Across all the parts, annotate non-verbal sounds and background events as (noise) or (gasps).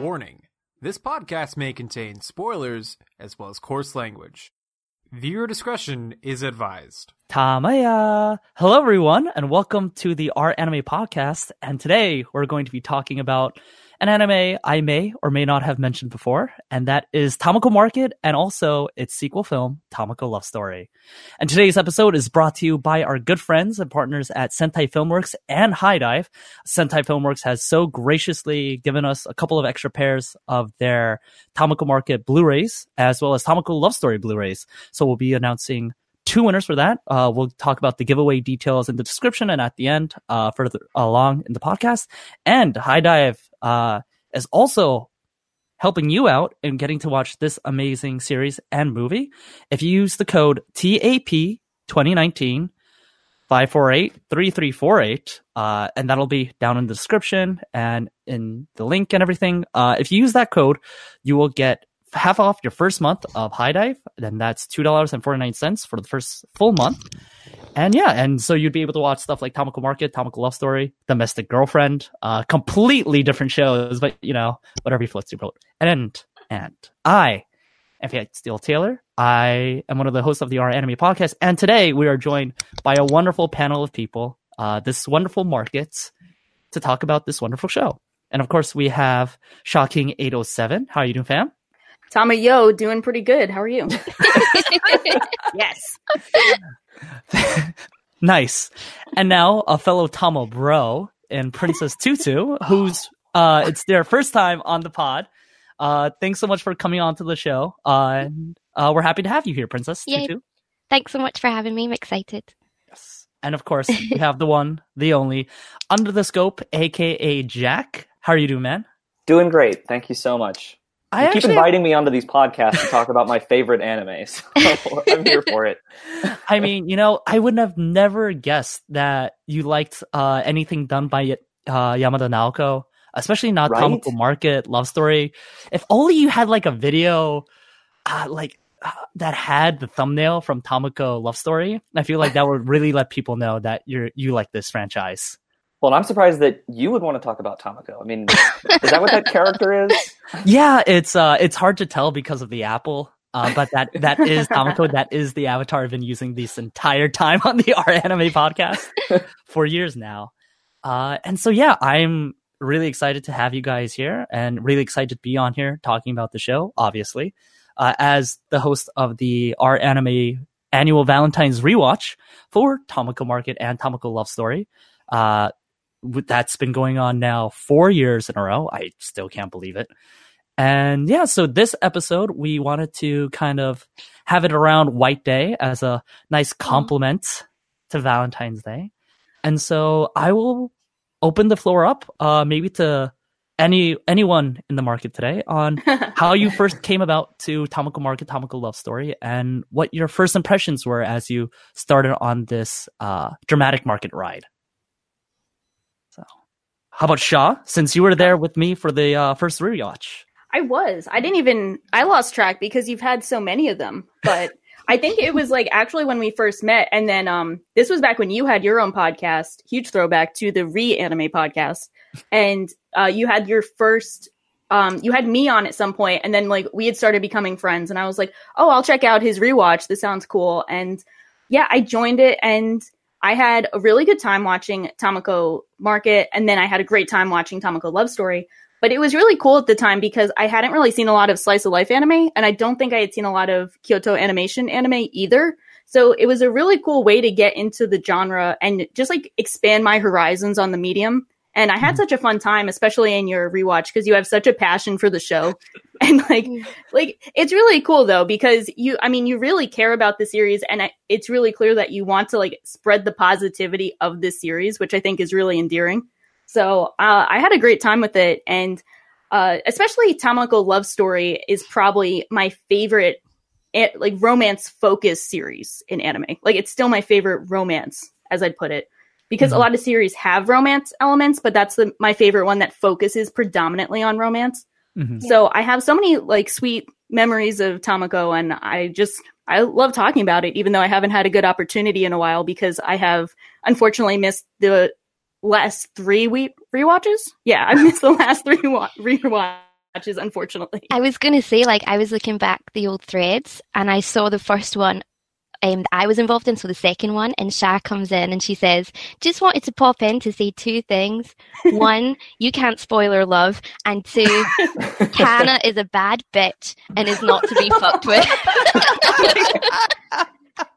Warning this podcast may contain spoilers as well as coarse language. Viewer discretion is advised. Tamaya! Hello, everyone, and welcome to the Our Anime Podcast. And today we're going to be talking about an anime I may or may not have mentioned before, and that is Tamako Market and also its sequel film, Tamako Love Story. And today's episode is brought to you by our good friends and partners at Sentai Filmworks and HIDIVE. Sentai Filmworks has so graciously given us a couple of extra pairs of their Tamako Market Blu-rays, as well as Tamako Love Story Blu-rays. So we'll be announcing two winners for that. Uh, we'll talk about the giveaway details in the description and at the end, uh, further along in the podcast. And HIDIVE, uh, is also helping you out in getting to watch this amazing series and movie. If you use the code TAP 2019 548 3348, uh, and that'll be down in the description and in the link and everything. Uh, if you use that code, you will get half off your first month of HIDIVE. Then that's $2.49 for the first full month. And yeah, and so you'd be able to watch stuff like Tamako Market, Tamako Love Story, Domestic Girlfriend, uh, completely different shows, but you know, whatever you floats your boat. And, and I am FateSteelTaylor. I am one of the hosts of the Our Anime podcast. And today we are joined by a wonderful panel of people, uh, this wonderful market, to talk about this wonderful show. And of course, we have Shocking 807. How are you doing, fam? Tama Yo, doing pretty good. How are you? (laughs) yes. (laughs) nice. And now a fellow Tamo bro and Princess Tutu, who's uh it's their first time on the pod. Uh thanks so much for coming on to the show. Uh, and, uh we're happy to have you here, Princess Yay. Tutu. Thanks so much for having me. I'm excited. Yes. And of course, we have the one, the only, Under the Scope, aka Jack. How are you doing, man? Doing great. Thank you so much. I You keep inviting me onto these podcasts to talk about my favorite anime, (laughs) so I'm here for it. I mean, you know, I wouldn't have never guessed that you liked uh, anything done by uh, Yamada Naoko, especially not Right? Tamako Market Love Story. If only you had like a video, uh, like uh, that had the thumbnail from Tamako Love Story. I feel like that would really let people know that you're you like this franchise. Well, I'm surprised that you would want to talk about Tamako. I mean, is that what that character is? (laughs) Yeah, it's uh, it's hard to tell because of the apple. Uh, but that that is Tamako. (laughs) That is the avatar I've been using this entire time on the (laughs) R Anime podcast for years now. Uh, and so yeah, I'm really excited to have you guys here, and really excited to be on here talking about the show. Obviously, uh, as the host of the R Anime annual Valentine's rewatch for Tamako Market and Tamako Love Story. Uh, that's been going on now four years in a row. I still can't believe it. And yeah, so this episode, we wanted to kind of have it around White Day as a nice compliment to Valentine's Day. And so I will open the floor up, uh, maybe to any, anyone in the market today on (laughs) how you first came about to Tamako Market, Tamako Love Story and what your first impressions were as you started on this, uh, dramatic market ride. How about Shaw? Since you were there with me for the, uh, first rewatch. I was. I didn't even. I lost track because you've had so many of them. But (laughs) I think it was like actually when we first met, and then um, this was back when you had your own podcast. Huge throwback to the re anime podcast, and uh, you had your first. Um, you had me on at some point, and then like we had started becoming friends, and I was like, "Oh, I'll check out his rewatch. This sounds cool." And yeah, I joined it, and I had a really good time watching Tamako Market, and then I had a great time watching Tamako Love Story. But it was really cool at the time because I hadn't really seen a lot of slice of life anime, and I don't think I had seen a lot of Kyoto animation anime either. So it was a really cool way to get into the genre and just like expand my horizons on the medium. And I had such a fun time, especially in your rewatch, because you have such a passion for the show. (laughs) and like, like it's really cool though, because you, I mean, you really care about the series, and I, it's really clear that you want to like spread the positivity of this series, which I think is really endearing. So uh, I had a great time with it, and uh, especially Tamako Love Story is probably my favorite, eh, like romance focused series in anime. Like it's still my favorite romance, as I'd put it, because a Mhm. lot of series have romance elements, but that's the my favorite one that focuses predominantly on romance. Mhm. So I have so many like sweet memories of Tamako, and I just I love talking about it, even though I haven't had a good opportunity in a while because I have unfortunately missed the last three we- rewatches. Yeah, I missed the last three wa- rewatches, unfortunately. I was going to say, like, I was looking back the old threads and I saw the first one um, that I was involved in, so the second one, and Sha comes in and she says, Just wanted to pop in to say two things. (laughs) One, you can't spoil her love, and two, (laughs) Kanna is a bad bitch and is not to be fucked with. (laughs)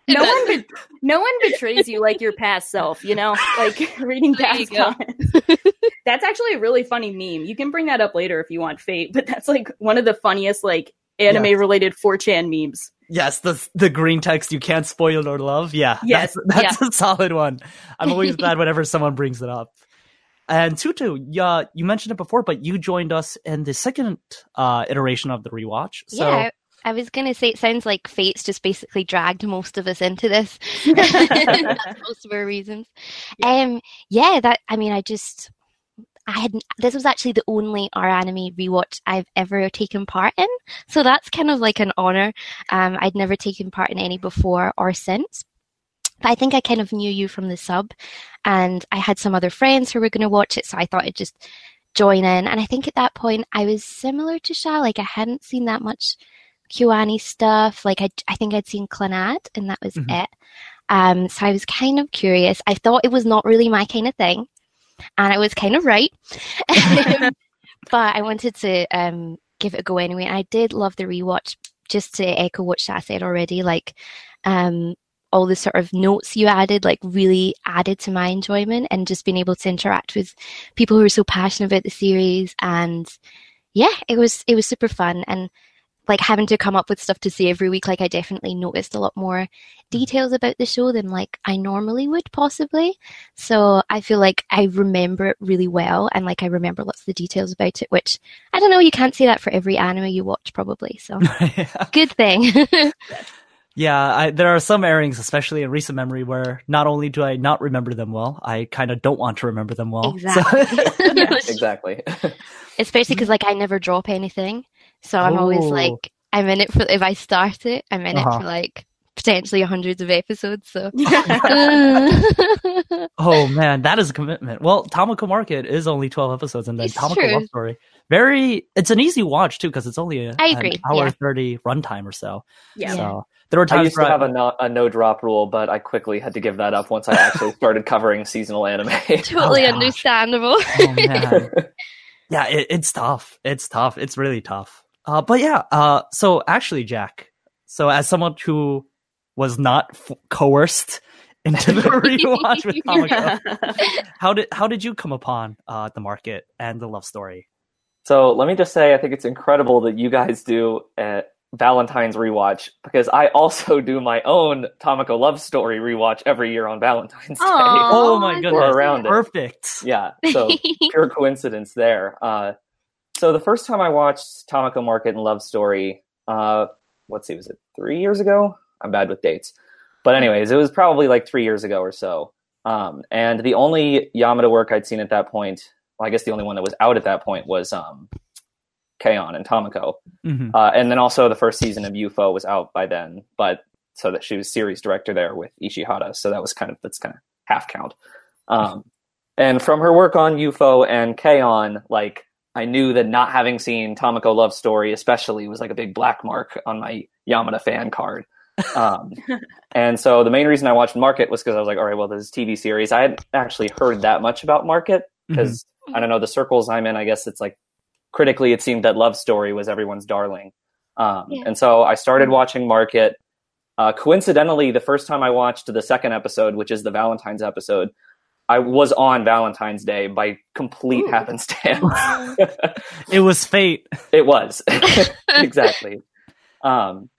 no one, be- no one betrays you like your past self. You know, like reading past comments. That's actually a really funny meme. You can bring that up later if you want, Fate. But that's like one of the funniest like anime related 4chan memes. Yes, the the green text you can't spoil or love. Yeah, Yes, (laughs) that's, that's a solid one. I'm always (laughs) glad whenever someone brings it up. And Tutu, yeah, you mentioned it before, but you joined us in the second uh, iteration of the rewatch. So yeah, I was going to say it sounds like fate's just basically dragged most of us into this. (laughs) That's most of our reasons. Um, yeah, that I mean, I just I had this was actually the only our anime rewatch I've ever taken part in, so that's kind of like an honor. Um, I'd never taken part in any before or since. But I think I kind of knew you from the sub, and I had some other friends who were going to watch it, so I thought I'd just join in. And I think at that point I was similar to Sha, like I hadn't seen that much Kyoani stuff. Like I, I think I'd seen Clannad, and that was Mhm. it. Um, so I was kind of curious. I thought it was not really my kind of thing, and I was kind of right. (laughs) but I wanted to um, give it a go anyway. And I did love the rewatch. Just to echo what Sha said already, like um, all the sort of notes you added, like really added to my enjoyment, and just being able to interact with people who are so passionate about the series. And yeah, it was it was super fun. And like having to come up with stuff to say every week, like I definitely noticed a lot more mm. details about the show than like I normally would possibly. So I feel like I remember it really well and like I remember lots of the details about it, which I don't know, you can't say that for every anime you watch probably. So (laughs) good thing. (laughs) yeah, I, there are some airings, especially in recent memory, where not only do I not remember them well, I kind of don't want to remember them well. So- Exactly. (laughs) exactly. Especially because mm. like I never drop anything. So I'm always Oh. like, I'm in it for, if I start it, I'm in Uh-huh. it for like potentially hundreds of episodes. So. (laughs) (laughs) Oh man, that is a commitment. Well, Tamako Market is only twelve episodes, and then It's Tamako true. Love Story. Very, it's an easy watch too because it's only a, I an hour yeah. thirty runtime or so. Yeah. So there were times I times used to I- have a no, a no drop rule, but I quickly had to give that up once I actually (laughs) started covering seasonal anime. totally gosh. understandable. oh man, yeah, it, it's tough. It's tough. It's really tough. Uh, but yeah, uh, so actually, Jack, so as someone who was not f- coerced (laughs) into the rewatch with (laughs) Tamako, how did how did you come upon uh, the market and the love story? So let me just say, I think it's incredible that you guys do a Valentine's rewatch because I also do my own Tamako love story rewatch every year on Valentine's Day. Oh my goodness, We're around it. perfect. Yeah, so (laughs) pure coincidence there. Uh, so the first time I watched Tamako Market and Love Story, uh, let's see, was it three years ago? I'm bad with dates, but anyways, it was probably like three years ago or so. Um, and the only Yamada work I'd seen at that point, well, I guess the only one that was out at that point was um, and Tamako. Mhm. Uh, and then also the first season of Eupho was out by then, but so that she was series director there with Ishihara. So that was kind of that's kind of half count. Um, and from her work on Eupho and K-On!, like I knew that not having seen Tamako Love Story, especially, was like a big black mark on my Yamada fan card. Um, (laughs) and so the main reason I watched Market was because I was like, all right, well, this is TV series. I hadn't actually heard that much about Market because I don't know the circles I'm in. I guess it's like critically, it seemed that Love Story was everyone's darling. Um, Yeah. And so I started watching Market. Uh, coincidentally, the first time I watched the second episode, which is the Valentine's episode, I was on Valentine's Day by complete Ooh. happenstance. (laughs) (laughs) It was fate. it was (laughs) exactly. Um,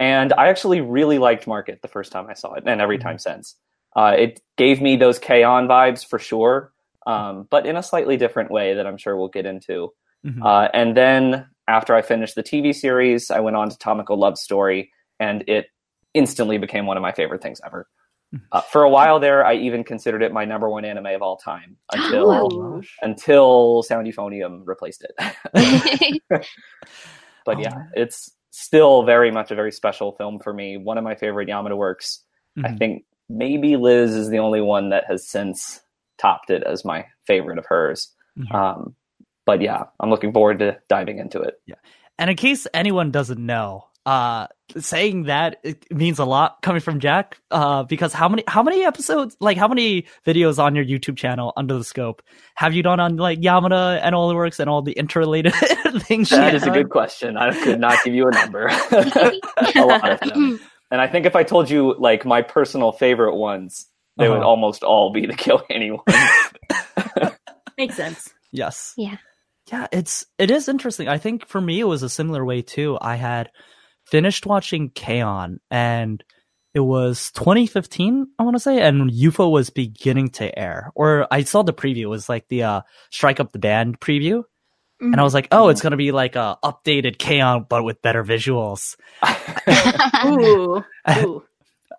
and I actually really liked Market the first time I saw it, and every time since. Uh, it gave me those K-On! vibes for sure, um, but in a slightly different way that I'm sure we'll get into. Mhm. Uh, and then after I finished the TV series, I went on to Tamako Love Story, and it instantly became one of my favorite things ever. Uh, for a while there, I even considered it my number one anime of all time until Oh, until Sound Euphonium replaced it. (laughs) (laughs) but Oh, yeah, it's still very much a very special film for me. One of my favorite Yamada works. I Mhm. think maybe Liz is the only one that has since topped it as my favorite of hers. Mhm. Um, but yeah, I'm looking forward to diving into it. Yeah. And in case anyone doesn't know, uh, saying that it means a lot coming from Jack, uh, because how many how many episodes, like how many videos on your YouTube channel under the scope have you done on like Yamada and all the works and all the interrelated (laughs) things? that is That has is a good question. I could not give you a number. (laughs) a lot of them. (laughs) And I think if I told you like my personal favorite ones, they would Uh-huh. almost all be the Kill Anyone. Makes sense. Yes. Yeah. Yeah, it's it is interesting. I think for me it was a similar way too. I had finished watching K-On! and it was 2015, I want to say, and Eupho was beginning to air. Or I saw the preview, it was like the uh Strike Up the Band preview. And I was like, oh, it's gonna be like a updated K-On! but with better visuals. (laughs) Ooh. (laughs) Ooh.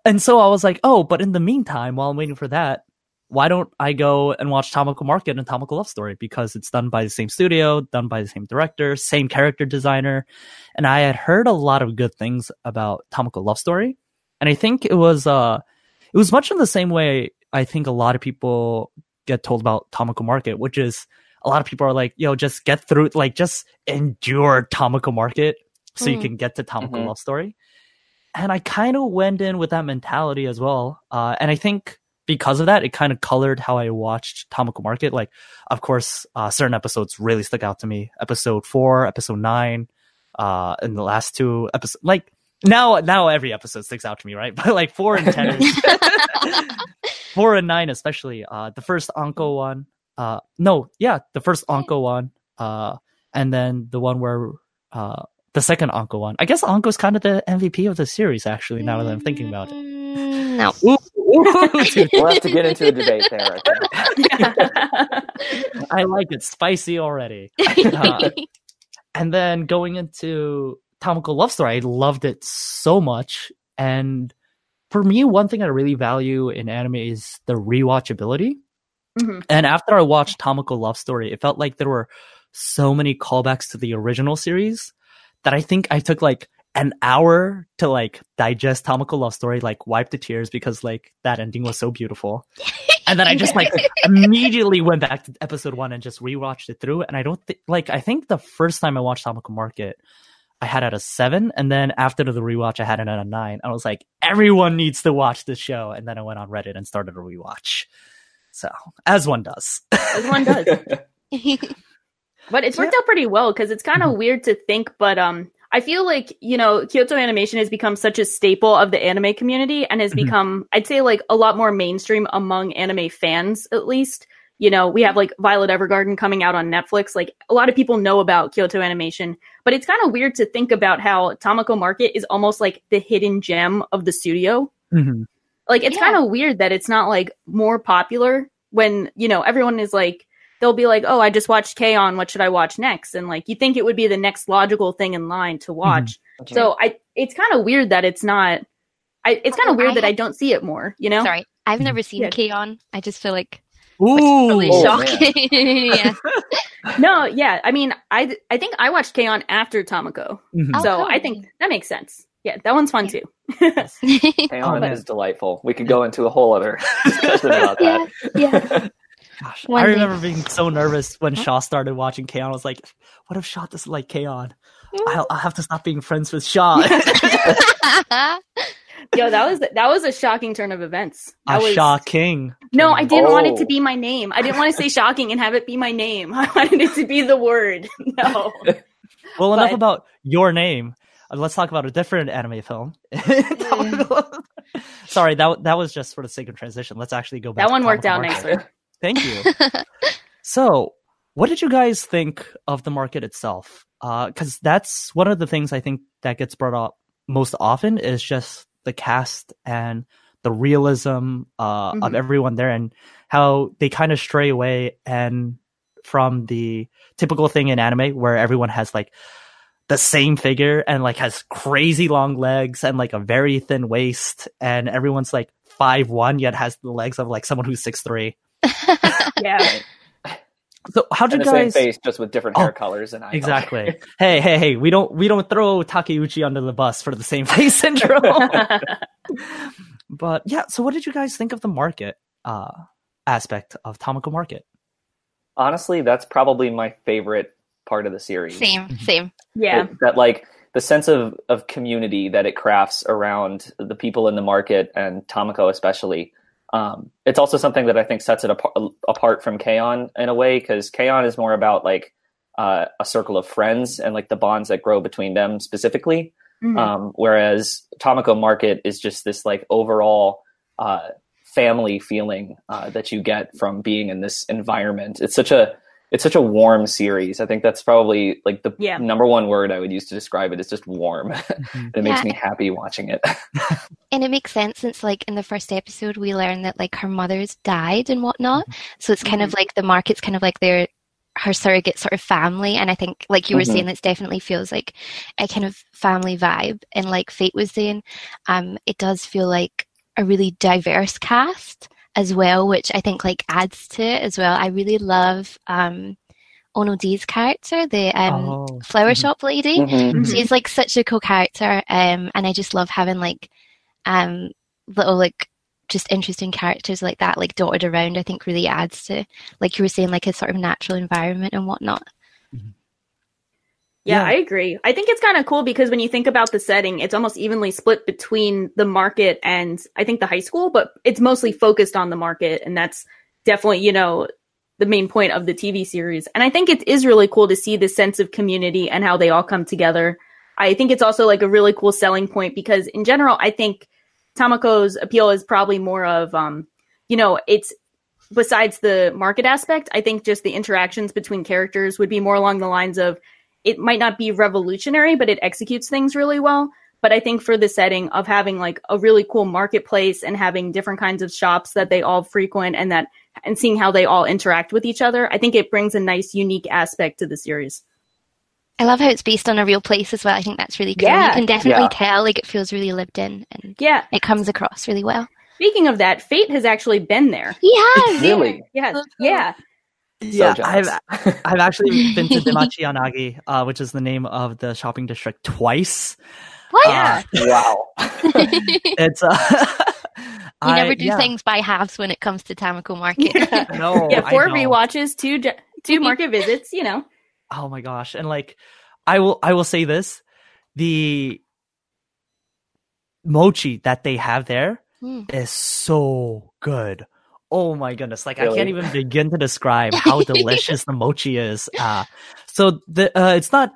And so I was like, oh, but in the meantime, while I'm waiting for that, why don't I go and watch Tamako Market and Tamako Love Story? Because it's done by the same studio, done by the same director, same character designer. And I had heard a lot of good things about Tamako Love Story. And I think it was, uh, it was much in the same way I think a lot of people get told about Tamako Market, which is a lot of people are like, yo, just get through, like, just endure Tamako Market so you Mm. can get to Tamako Mhm. Love Story. And I kind of went in with that mentality as well. Uh, and I think because of that, it kind of colored how I watched Tamako Market. Like, of course, uh, certain episodes really stuck out to me. Episode four, episode nine, uh, and the last two episodes. Like now, now every episode sticks out to me, right? (laughs) But like four and ten, is- (laughs) four and nine especially. Uh, the first Anko one. Uh, no, yeah, the first Anko one. Uh, and then the one where uh the second Anko one. I guess Anko is kind of the MVP of the series, actually. Now that I'm thinking about it. Mm, No. Ooh, ooh, dude, we'll have to get into a debate there. I think. (laughs) I like it spicy already. Uh, and then going into Tamako Love Story, I loved it so much. And for me, one thing I really value in anime is the rewatchability. Mhm. And after I watched Tamako Love Story, it felt like there were so many callbacks to the original series that I think I took like an hour to like digest Tamako Love Story, like wipe the tears because like that ending was so beautiful. (laughs) And then I just like immediately went back to episode one and just rewatched it through. And I don't think like I think the first time I watched Tamako Market, I had it at a seven, and then after the rewatch, I had it at a nine. I was like, everyone needs to watch this show. And then I went on Reddit and started a rewatch. So as one does. As one does. (laughs) (laughs) But it's worked out pretty well because it's kind of weird to think, but um, I feel like you know Kyoto Animation has become such a staple of the anime community and has Mhm. become, I'd say, like a lot more mainstream among anime fans, at least. You know, we have like Violet Evergarden coming out on Netflix. Like a lot of people know about Kyoto Animation, but it's kind of weird to think about how Tamako Market is almost like the hidden gem of the studio Mhm. like it's Yeah. kind of weird that it's not like more popular when you know everyone is like they'll be like oh i just watched k-on what should i watch next and like you think it would be the next logical thing in line to watch so i it's kind of weird that it's not i it's kind Oh, of weird I that i don't see it more you know Sorry, I've never seen Yeah. K-On! I just feel like Ooh, really Oh, shocking. (laughs) yeah. (laughs) no yeah i mean i i think i watched k-on after tamako Mhm. Oh, so cool. i think that makes sense yeah that one's fun Yeah. too Hang Oh, on, is delightful. We could go into a whole other (laughs) discussion about that. yeah, yeah. Gosh, I remember being so nervous when Shaw started watching K-On! I was like, what if Shaw doesn't like K-On? I'll, I'll have to stop being friends with Shaw. (laughs) yo that was that was a shocking turn of events that A was Shaw King. No, I didn't want it Oh. to be my name. I didn't want to say shocking and have it be my name. (laughs) I wanted it to be the word. (laughs) No. Well, enough But- about your name. Uh, Let's talk about a different anime film. Sorry, that that was just for the sake of transition. Let's actually go back. That one worked out nicer. Thank you. (laughs) So, what did you guys think of the market itself? Because that's one of the things I think that gets brought up most often is just the cast and the realism uh, of Mhm. everyone there and how they kind of stray away and from the typical thing in anime where everyone has like the same figure and like has crazy long legs and like a very thin waist and everyone's like five one yet has the legs of like someone who's six three. (laughs) Yeah. So how did you the guys same face, just with different Oh, hair colors and eye exactly? color. (laughs) hey, hey, hey! We don't we don't throw Takeuchi under the bus for the same (laughs) face syndrome. but yeah, so what did you guys think of the market? Uh, aspect of Tamako Market? Honestly, that's probably my favorite part of the series. Same, same. Yeah. That, that, like the sense of of community that it crafts around the people in the market and Tamako especially. Um, it's also something that I think sets it apart, apart from K-On! in a way because K-On! is more about like uh, a circle of friends and like the bonds that grow between them specifically. Mhm. Um, whereas Tamako Market is just this like overall uh, family feeling uh, that you get from being in this environment. It's such a it's such a warm series. I think that's probably like the Yeah. number one word I would use to describe it is just warm. (laughs) Mhm. it makes Yeah. me happy watching it. (laughs) And it makes sense since, like, in the first episode, we learn that, like, her mother's died and whatnot. So it's kind of like the market's kind of like their her surrogate sort of family. And I think, like you were Mhm. saying, this definitely feels like a kind of family vibe. And like Fate was saying, um, it does feel like a really diverse cast as well, which I think like adds to it as well. I really love um, Ono D's character, the um, Oh. flower Mhm. shop lady. Mhm. Mhm. She's like such a cool character, um, and I just love having like um, little like just interesting characters like that, like dotted around. I think really adds to, like you were saying, like a sort of natural environment and whatnot. Yeah, Yeah. I agree. I think it's kind of cool because when you think about the setting, it's almost evenly split between the market and I think the high school, but it's mostly focused on the market. And that's definitely, you know, the main point of the TV series. And I think it is really cool to see the sense of community and how they all come together. I think it's also like a really cool selling point because in general, I think Tamako's appeal is probably more of, um, you know, it's besides the market aspect, I think just the interactions between characters would be more along the lines of it might not be revolutionary, but it executes things really well. But I think for the setting of having like a really cool marketplace and having different kinds of shops that they all frequent and that and seeing how they all interact with each other, I think it brings a nice unique aspect to the series. I love how it's based on a real place as well. I think that's really cool. Yeah. You can definitely Yeah. tell like it feels really lived in and Yeah. it comes across really well. Speaking of that, Fate has actually been there. Yeah, Really? Yes. Yeah. Yeah, jealous. I've (laughs) I've actually been to (laughs) Demachi Yanagi, uh, which is the name of the shopping district, twice. What? Yeah. (laughs) wow. It's uh, You I- never do yeah. things by halves when it comes to Tamako Market. No, yeah, four know. rewatches, two two market visits, you know. Oh my gosh! And like, I will I will say this: the mochi that they have there Hmm. is so good. Oh my goodness! Like I can't even begin to describe (laughs) how delicious the mochi is. Uh, so the uh, it's not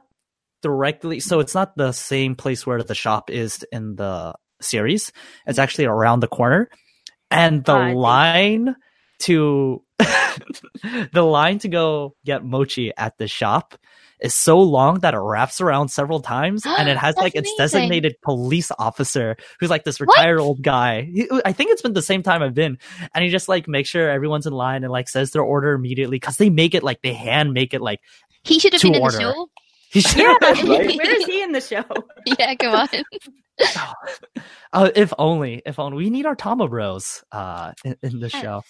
directly. So it's not the same place where the shop is in the series. It's actually around the corner, and the Ah, I line to (laughs) the line to go get mochi at the shop is so long that it wraps around several times and it (gasps) has like its amazing. designated police officer who's like this What? retired old guy. He- I think it's been the same time I've been and he just like makes sure everyone's in line and like says their order immediately cuz they make it like they hand make it like He should have To been in order. the show. he (laughs) should Yeah. Right? Where is he in the show? (laughs) Yeah, come on. uh, (laughs) if only if only we need our Tama bros uh in, in this show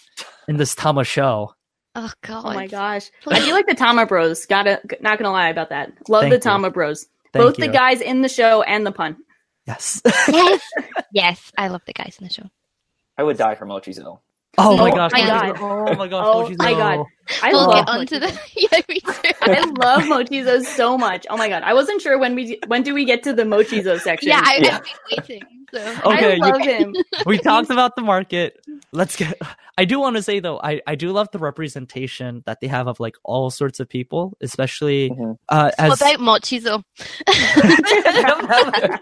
in this Tama show. Oh god. Oh my gosh. I do like the Tama Bros. Gotta not gonna lie about that. Love Thank the you. Tama Bros. Thank Both you. the guys in the show and the pun. Yes. Yes. (laughs) yes, I love the guys in the show. I would die for Mochizo. Oh my Oh gosh. my God. Oh my gosh. Oh Mochizo. my God. I we'll love get onto the (laughs) Yeah, me too. I love Mochizo so much. Oh my god. I wasn't sure when we when do we get to the Mochizo section. Yeah, I, Yeah. I've been waiting. So Okay, I you- love him. (laughs) we talked about the market. Let's get. I do want to say though, I I do love the representation that they have of like all sorts of people, especially Mhm. uh, as what about Mochizo? (laughs)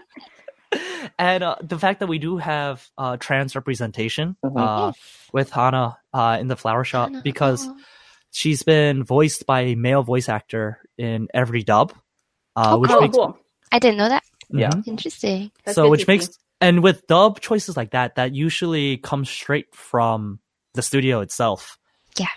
(laughs) and uh, the fact that we do have uh, trans representation Mhm. uh, with Hana uh, in the flower shop Hana. because Oh. she's been voiced by a male voice actor in every dub, uh, Oh, which oh, makes cool. I didn't know that. Yeah. Mhm. Interesting. That's so which makes see. and with dub choices like that that usually comes straight from the studio itself Yeah.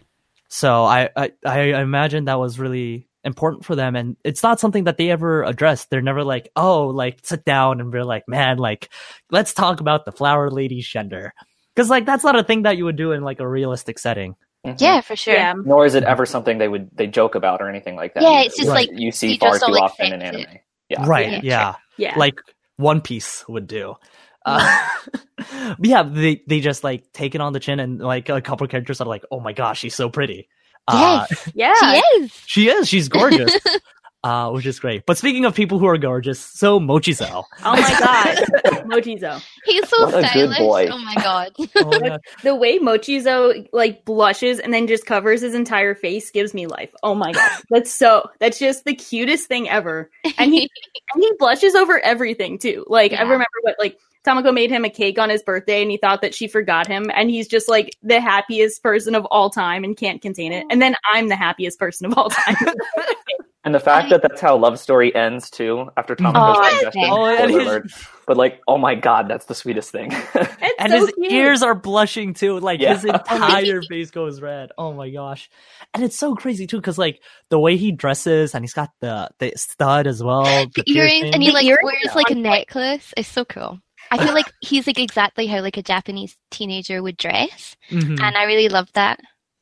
so I, I i imagine that was really important for them and it's not something that they ever address they're never like oh like sit down and we're like man like let's talk about the flower lady's gender because like that's not a thing that you would do in like a realistic setting Mhm. Yeah, for sure. Yeah. Nor is it ever something they would they joke about or anything like that. Yeah, either, it's just which like you see you far too all often in anime. it. Yeah. right Yeah, yeah, Yeah. like one piece would do Uh, (laughs) but yeah, they they just like take it on the chin, and like a couple of characters are like, "Oh my gosh, she's so pretty." Uh, yes, Yeah. she is. she is. She's gorgeous. (laughs) uh, which is great. But speaking of people who are gorgeous, so Mochizo. Oh my god, (laughs) Mochizo. He's so What a good stylish. boy. Oh my god. (laughs) Oh my God. The way Mochizo like blushes and then just covers his entire face gives me life. Oh my god, (laughs) that's so. That's just the cutest thing ever. And he and he blushes over everything too. Like I remember what like Tamako made him a cake on his birthday and he thought that she forgot him and he's just like the happiest person of all time and can't contain it. And then I'm the happiest person of all time. And the fact that that's how Love Story ends too, after Tom Oh, suggestion. Oh, and spoiler he's- alert. But like, oh my god, that's the sweetest thing. (laughs) It's and so his cute. ears are blushing too. Like Yeah. his (laughs) entire face goes red. Oh my gosh! And it's so crazy too, because like the way he dresses, and he's got the the stud as well. (gasps) the earrings and he like earrings wears are like a necklace. It's so cool. I feel like (laughs) he's like exactly how like a Japanese teenager would dress, Mhm, and I really love that.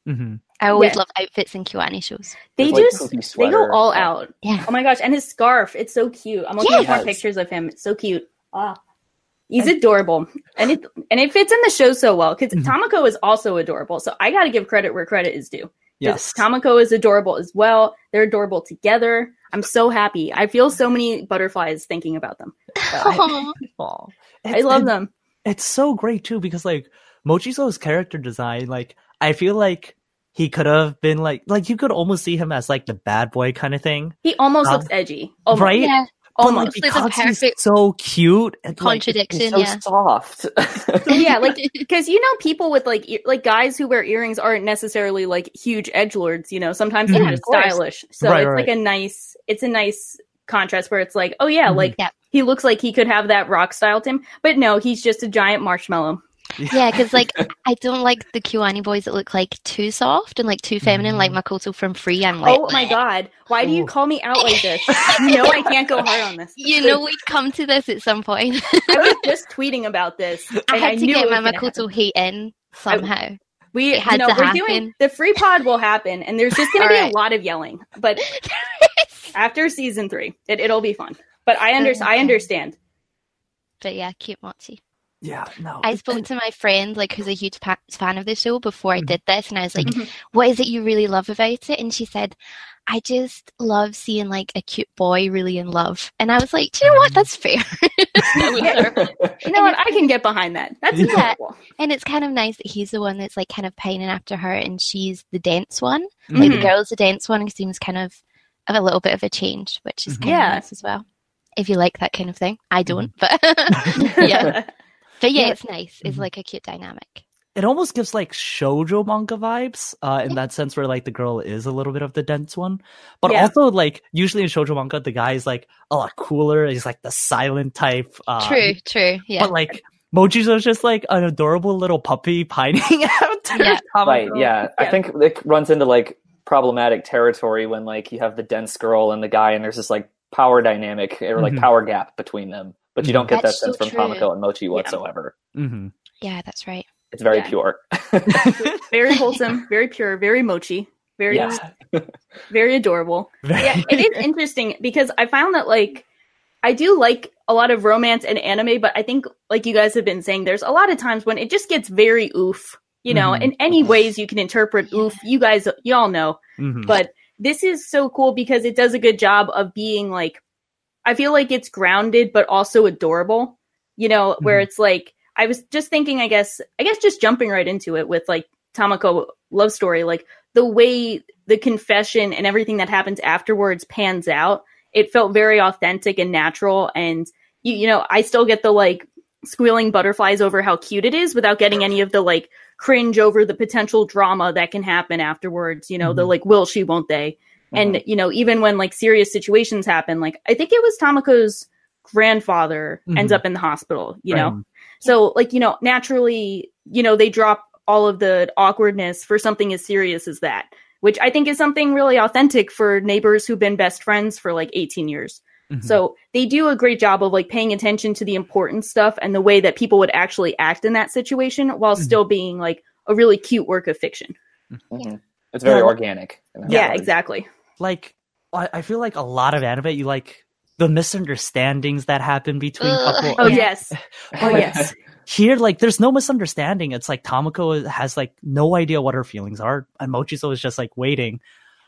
mhm. I always Yeah. love outfits in Kyoani shows. They like, just they go all out. Yeah. Oh my gosh, and his scarf, it's so cute. I'm looking at more pictures of him. It's so cute. Ah. He's adorable. And it and it fits in the show so well because Mhm. Tamako is also adorable. So I gotta give credit where credit is due. Yes. Tamako is adorable as well. They're adorable together. I'm so happy. I feel so many butterflies thinking about them. But I, (laughs) Aw. Aw. I love them. It's so great too because like Mochizo's character design, like I feel like he could have been like like you could almost see him as like the bad boy kind of thing, He almost Uh, looks edgy. Almost. right? Yeah, But, like, Almost. There's a because he's so cute and like, contradiction. He's so yeah. soft. (laughs) yeah, like because you know people with like e- like guys who wear earrings aren't necessarily like huge edge lords. You know, sometimes they're Mhm. just stylish. So Right, it's right. like a nice, it's a nice contrast where it's like, oh yeah, Mhm. like Yeah. he looks like he could have that rock style to him, but no, he's just a giant marshmallow. Yeah, because like (laughs) I don't like the Kyoani boys that look like too soft and like too feminine, like Mhm. Makoto from Free. I'm like, oh my god, why do you call me out like this? (laughs) you know I can't go hard on this. You know we'd come to this at some point. I was (laughs) just tweeting about this. I and had to knew get my Makoto happen. hate in somehow. We, it had you know, to we're happen. doing the free pod will happen, and there's just going to be Alright. a lot of yelling, but after season three, it, it'll be fun. But I under, I understand. but yeah, cute Mochi. Yeah, no. I spoke to my friend, like who's a huge pa- fan of the show, before I Mhm. did this, and I was like, Mhm. "What is it you really love about it?" And she said, "I just love seeing like a cute boy really in love." And I was like, "Do you know what? That's fair." (laughs) That was Yeah. her. (laughs) You know what? I can get behind that. That's Yeah. adorable. And it's kind of nice that he's the one that's like kind of pining after her, and she's the dense one. Mhm. Like the girl's the dense one, who seems kind of of a little bit of a change, which is Mhm. kind Yeah. of nice as well. If you like that kind of thing, I don't, but (laughs) yeah, but yeah, Yeah. it's nice. It's Mhm. like a cute dynamic. it almost gives like shoujo manga vibes uh, in that sense where like the girl is a little bit of the dense one but Yeah. also like usually in shoujo manga the guy is like a lot cooler he's like the silent type uh, true, true, yeah. but like mochizo's just like an adorable little puppy (laughs) pining after Yeah. right, Tamako. yeah. I think it runs into like problematic territory when like you have the dense girl and the guy and there's this like power dynamic or like Mhm. power gap between them. But you don't get That's that sense so from true. Tamako and Mochi whatsoever. Mhm. yeah, that's right. It's very Yeah. pure. (laughs) very wholesome, (laughs) very pure, very mochi, very yes. (laughs) very adorable. Very- Yeah, it is interesting because I found that like I do like a lot of romance and anime, but I think like you guys have been saying, there's a lot of times when it just gets very oof. You know, Mhm. in any ways you can interpret oof. You guys, y'all know, Mhm. but this is so cool because it does a good job of being like I feel like it's grounded but also adorable. You know, where Mhm. it's like I was just thinking I guess I guess just jumping right into it with like Tamako love story like the way the confession and everything that happens afterwards pans out it felt very authentic and natural and you, you know I still get the like squealing butterflies over how cute it is without getting any of the like cringe over the potential drama that can happen afterwards you know the Mhm. like will she won't they and Mhm. you know even when like serious situations happen like i think it was tamako's grandfather ends Mhm. up in the hospital you know so like you know naturally you know they drop all of the awkwardness for something as serious as that which i think is something really authentic for neighbors who've been best friends for like 18 years Mhm. so they do a great job of like paying attention to the important stuff and the way that people would actually act in that situation while Mhm. still being like a really cute work of fiction Mhm. It's very Yeah. organic. yeah regard. exactly like I, I feel like a lot of anime you like the misunderstandings that happen between Ugh. couple. Oh yes. (laughs) Oh yes. Here, like, there's no misunderstanding. It's like Tamako has like no idea what her feelings are, and Mochizo is just like waiting.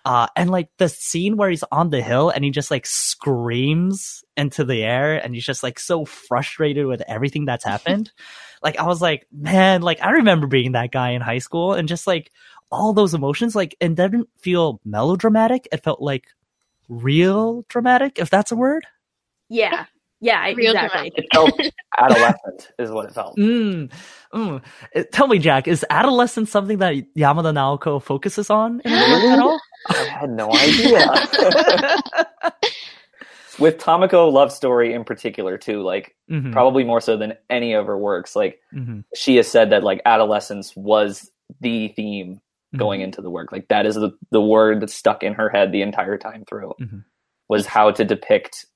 Uh, and like the scene where he's on the hill and he just like screams into the air and he's just like so frustrated with everything that's happened. (laughs) like I was like, man, like I remember being that guy in high school and just like all those emotions, like it didn't feel melodramatic. It felt like real dramatic, if that's a word. Yeah. Yeah, I- Real exactly. It felt (laughs) adolescent, is what it felt. Mm, mm. Tell me, Jack, is adolescence something that Yamada Naoko focuses on in the book at all? I had no idea. With Tamako love story in particular, too, like Mhm, probably more so than any of her works, like mhm, she has said that like adolescence was the theme mhm. going into the work. Like that is the the word that stuck in her head the entire time through Mhm. was how to depict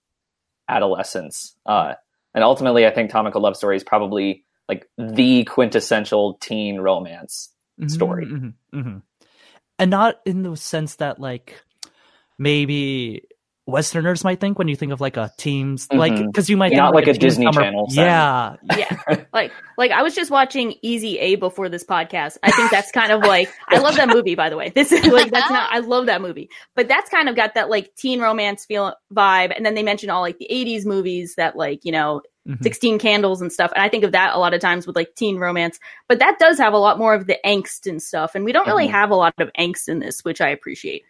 adolescence. Uh, and ultimately, I think Tamako love story is probably like the quintessential teen romance. Mhm, story. mhm, mhm. And not in the sense that like maybe Westerners might think when you think of like a teams like Mhm. because you might Not think like a teen Disney summer- Channel sense. Yeah, yeah. (laughs) Like like I was just watching Easy A before this podcast. I think that's kind of like I love that movie by the way. This is like that's not I love that movie. But that's kind of got that like teen romance feel vibe and then they mention all like the 80s movies that like, you know, Mhm. 16 candles and stuff. And I think of that a lot of times with like teen romance, but that does have a lot more of the angst and stuff. And we don't really Mhm. have a lot of angst in this, which I appreciate.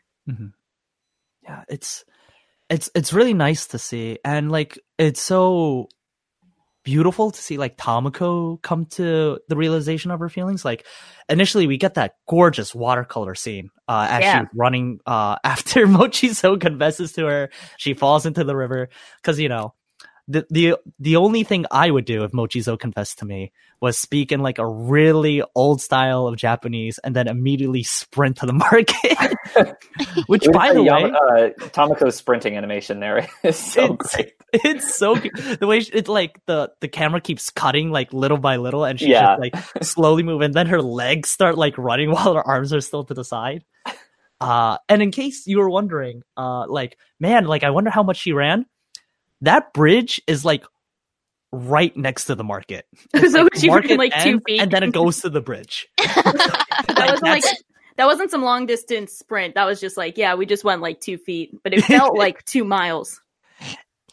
yeah. It's it's it's really nice to see, and like it's so beautiful to see like Tamako come to the realization of her feelings. Like initially, we get that gorgeous watercolor scene uh, as Yeah. she's running uh, (laughs) after Mochizo confesses to her. She falls into the river because you know. The, the the only thing I would do if Mochizo confessed to me was speak in like a really old style of Japanese and then immediately sprint to the (laughs) market. (laughs) Which, by the way, Yama- uh, Tamako's sprinting animation there (laughs) is so It's- great. it's so good. the way she, it's like the the camera keeps cutting like little by little and she's Yeah. just like slowly moving then her legs start like running while her arms are still to the side uh and in case you were wondering uh like man like i wonder how much she ran that bridge is like right next to the market (laughs) It's, So she market like, two feet. and then it (laughs) goes to the bridge (laughs) That wasn't like that wasn't some long distance sprint. That was just like, yeah, we just went like two feet, but it felt like two miles.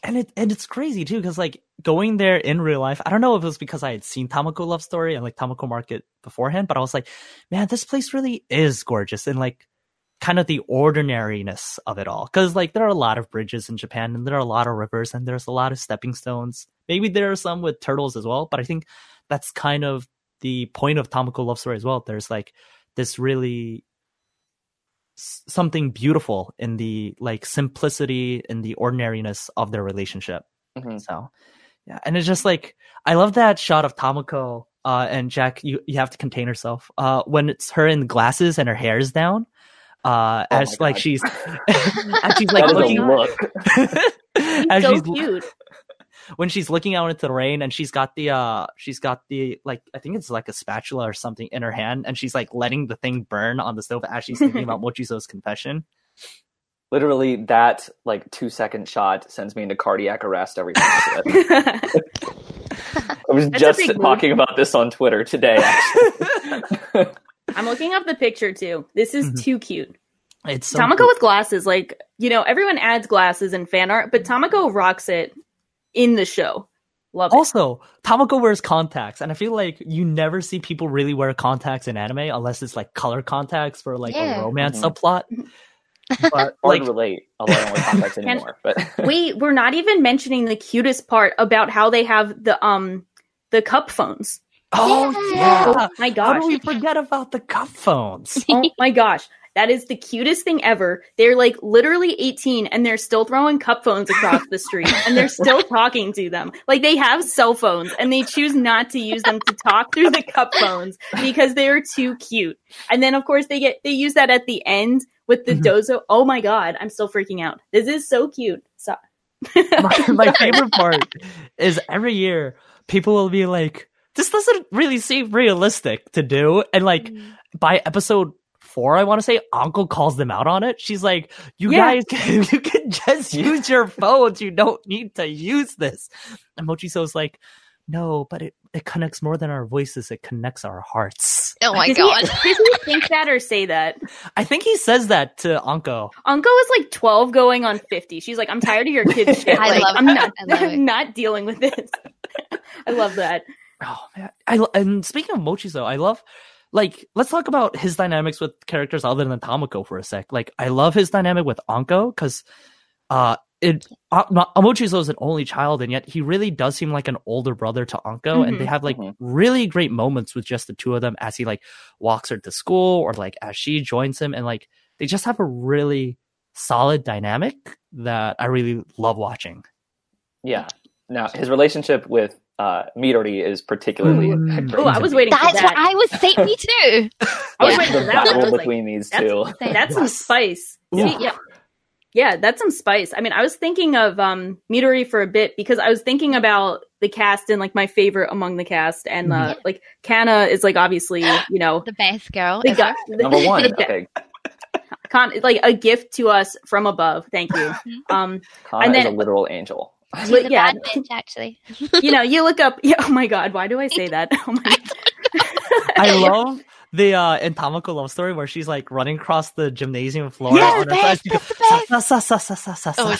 and it and it's crazy too because like going there in real life i don't know if it was because i had seen tamako love story and like tamako market beforehand but i was like man this place really is gorgeous and like kind of the ordinariness of it all because like there are a lot of bridges in japan and there are a lot of rivers and there's a lot of stepping stones maybe there are some with turtles as well but i think that's kind of the point of tamako love story as well there's like this really something beautiful in the like simplicity and the ordinariness of their relationship. Mhm. So yeah, and it's just like I love that shot of Tamako uh, and Jack. You you have to contain herself uh, when it's her in glasses and her hair is down. Uh, Oh as like God. she's (laughs) as she's like looking look. (laughs) As so she's cute. (laughs) when she's looking out into the rain and she's got the uh she's got the like I think it's like a spatula or something in her hand and she's like letting the thing burn on the stove as she's thinking about Mochizo's confession. Literally, that like two second shot sends me into cardiac arrest every time. I. I was That's just big move. talking about this on Twitter today. Actually. I'm looking up the picture too. This is Mhm. too cute. It's so Tamako cool. with glasses, like you know, everyone adds glasses in fan art, but Tamako rocks it in the show. Love it. Also, Tamako wears contacts, and I feel like you never see people really wear contacts in anime unless it's like color contacts for like Yeah. a romance Mhm. subplot. (laughs) But like, to relate, a lot don't wear contacts (laughs) anymore. But (laughs) Wait, we're not even mentioning the cutest part about how they have the um the cup phones. Oh Yeah. yeah, Oh my how gosh. do we forget about the cup phones? (laughs) oh my gosh. That is the cutest thing ever. They're like literally 18 and they're still throwing cup phones across the street (laughs) and they're still talking to them. Like they have cell phones and they choose not to use them to talk through the cup phones because they're too cute. And then of course they get they use that at the end with the Mhm. dozo. Oh my god, I'm still freaking out. This is so cute. So (laughs) my, my favorite part is every year people will be like, "This doesn't really seem realistic to do," and like mm-hmm. by episode four, I want to say, Anko calls them out on it. She's like, "You Yeah. guys, can, (laughs) you can just use your phones. You don't need to use this." And Mochizo's like, "No, but it it connects more than our voices. It connects our hearts." Oh my Does god. He, (laughs) does he think that or say that? I think he says that to Anko. Uncle is like 12 going on 50. She's like, I'm tired of your kids (laughs) shit. I like, love I'm it. not, I love it. I'm not dealing with this. I love that. Oh man, I and speaking of Mochizo, I love like let's talk about his dynamics with characters other than Tamako for a sec. Like I love his dynamic with Anko because uh it uh, not- is an only child and yet he really does seem like an older brother to Anko and they Mhm. have like Mhm. really great moments with just the two of them as he like walks her to school or like as she joins him and like they just have a really solid dynamic that I really love watching. Yeah. Now his relationship with uh, Midori is particularly Mm. Oh, I was me. waiting for That's that. what I was saying. Me too. (laughs) I was Yeah. waiting the for that. one. Battle was like, between these that's- two. That's some spice. Ooh. See, yeah. Yeah, that's some spice. I mean, I was thinking of um Midori for a bit because I was thinking about the cast and like my favorite among the cast and uh, like Kanna is like obviously, (gasps) you know, The best girl. the ever. guy, Number (laughs) one. the- Okay. Con- like a gift to us from above. Thank you. (laughs) Um Kanna And is then- a literal angel. She's but a yeah. bad bitch, (laughs) actually. you know, you look up (laughs) yeah, oh my god, why do I say that? Oh my I (laughs) love the uh in love story where she's like running across the gymnasium floor Yeah, on the her side. best, goes, that's the "Sa, sa, sa, sa, sa, sa, Oh.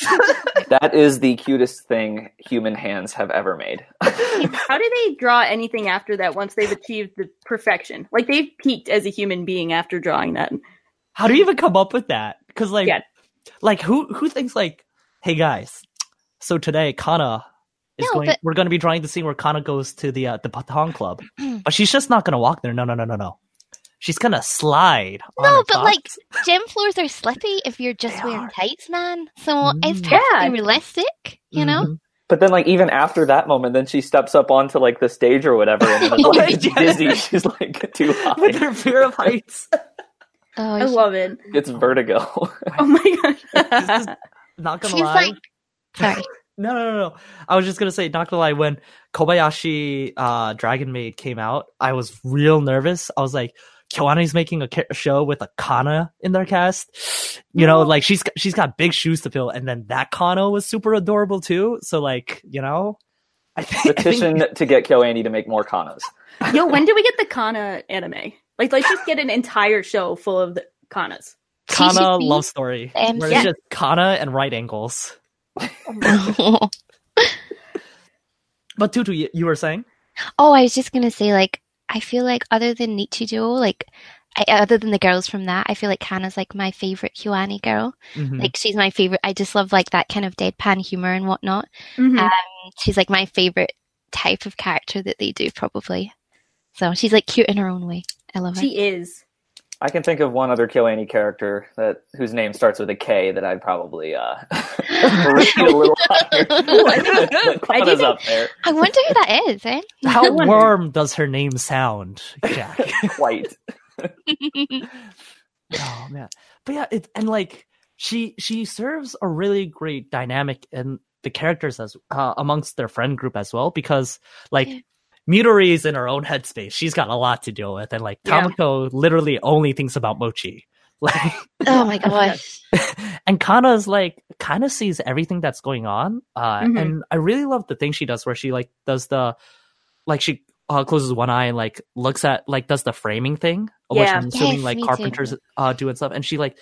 That is the cutest thing human hands have ever made. How do they draw anything after that once they've achieved the perfection? Like they've peaked as a human being after drawing that. How do you even come up with that? Because like, Yeah. like who who thinks like, hey guys, so today Kanna is No, going. but- We're going to be drawing the scene where Kanna goes to the uh, the Baton Club, (clears throat) but she's just not going to walk there. No, no, no, no, no. She's gonna slide. on No, her but like (laughs) gym floors are slippy if you're just They wearing are. tights, man. So it's Mm. perfectly Yeah. realistic, you know. Mhm. But then, like, even after that moment, then she steps up onto like the stage or whatever, and then, like, (laughs) yeah. dizzy. She's like (laughs) too high with her fear of heights. Oh, I she- love it. It's vertigo. Oh my This god. not gonna she's lie. like, sorry. (laughs) No, no, no, no. I was just gonna say, not gonna lie, when Kobayashi uh Dragon Maid came out, I was real nervous. I was like, Kyoani's making a ca- show with a Kanna in their cast. You know, like she's got- she's got big shoes to fill, and then that Kanna was super adorable too. So like, you know, I think, I think Petition to get KyoAni to make more Kanas. Yo, when do we get the Kanna anime? Like, let's just get an entire show full of the Kanas. Kanna be love story, the where MC. it's just Kanna and right angles. (laughs) oh, (laughs) But Tutu, you, you were saying? Oh, I was just gonna say, like, I feel like other than Nichijou, like, I, other than the girls from that, I feel like Kanna's like my favorite KyoAni girl. Mhm. Like, she's my favorite. I just love like that kind of deadpan humor and whatnot. Mhm. Um, she's like my favorite type of character that they do, probably. So she's like cute in her own way. I love her. she is. I can think of one other KyoAni character that whose name starts with a K that I'd probably uh (laughs) rate a little (laughs) higher. (laughs) I think- I up there, I wonder who that is, eh? How warm does her name sound, Jack? quite. oh man but yeah it and like she she serves a really great dynamic in the characters as uh, amongst their friend group as well because like Yeah. Midori is in her own headspace. She's got a lot to deal with, and like Yeah. Tamako literally only thinks about Mochi. (laughs) Like, oh my gosh. (laughs) and Kanna's like kind of sees everything that's going on. Uh, Mhm. and I really love the thing she does where she like does the like she uh, closes one eye and like looks at like does the framing thing, which I'm assuming Yes, like carpenters uh, do and stuff. And she like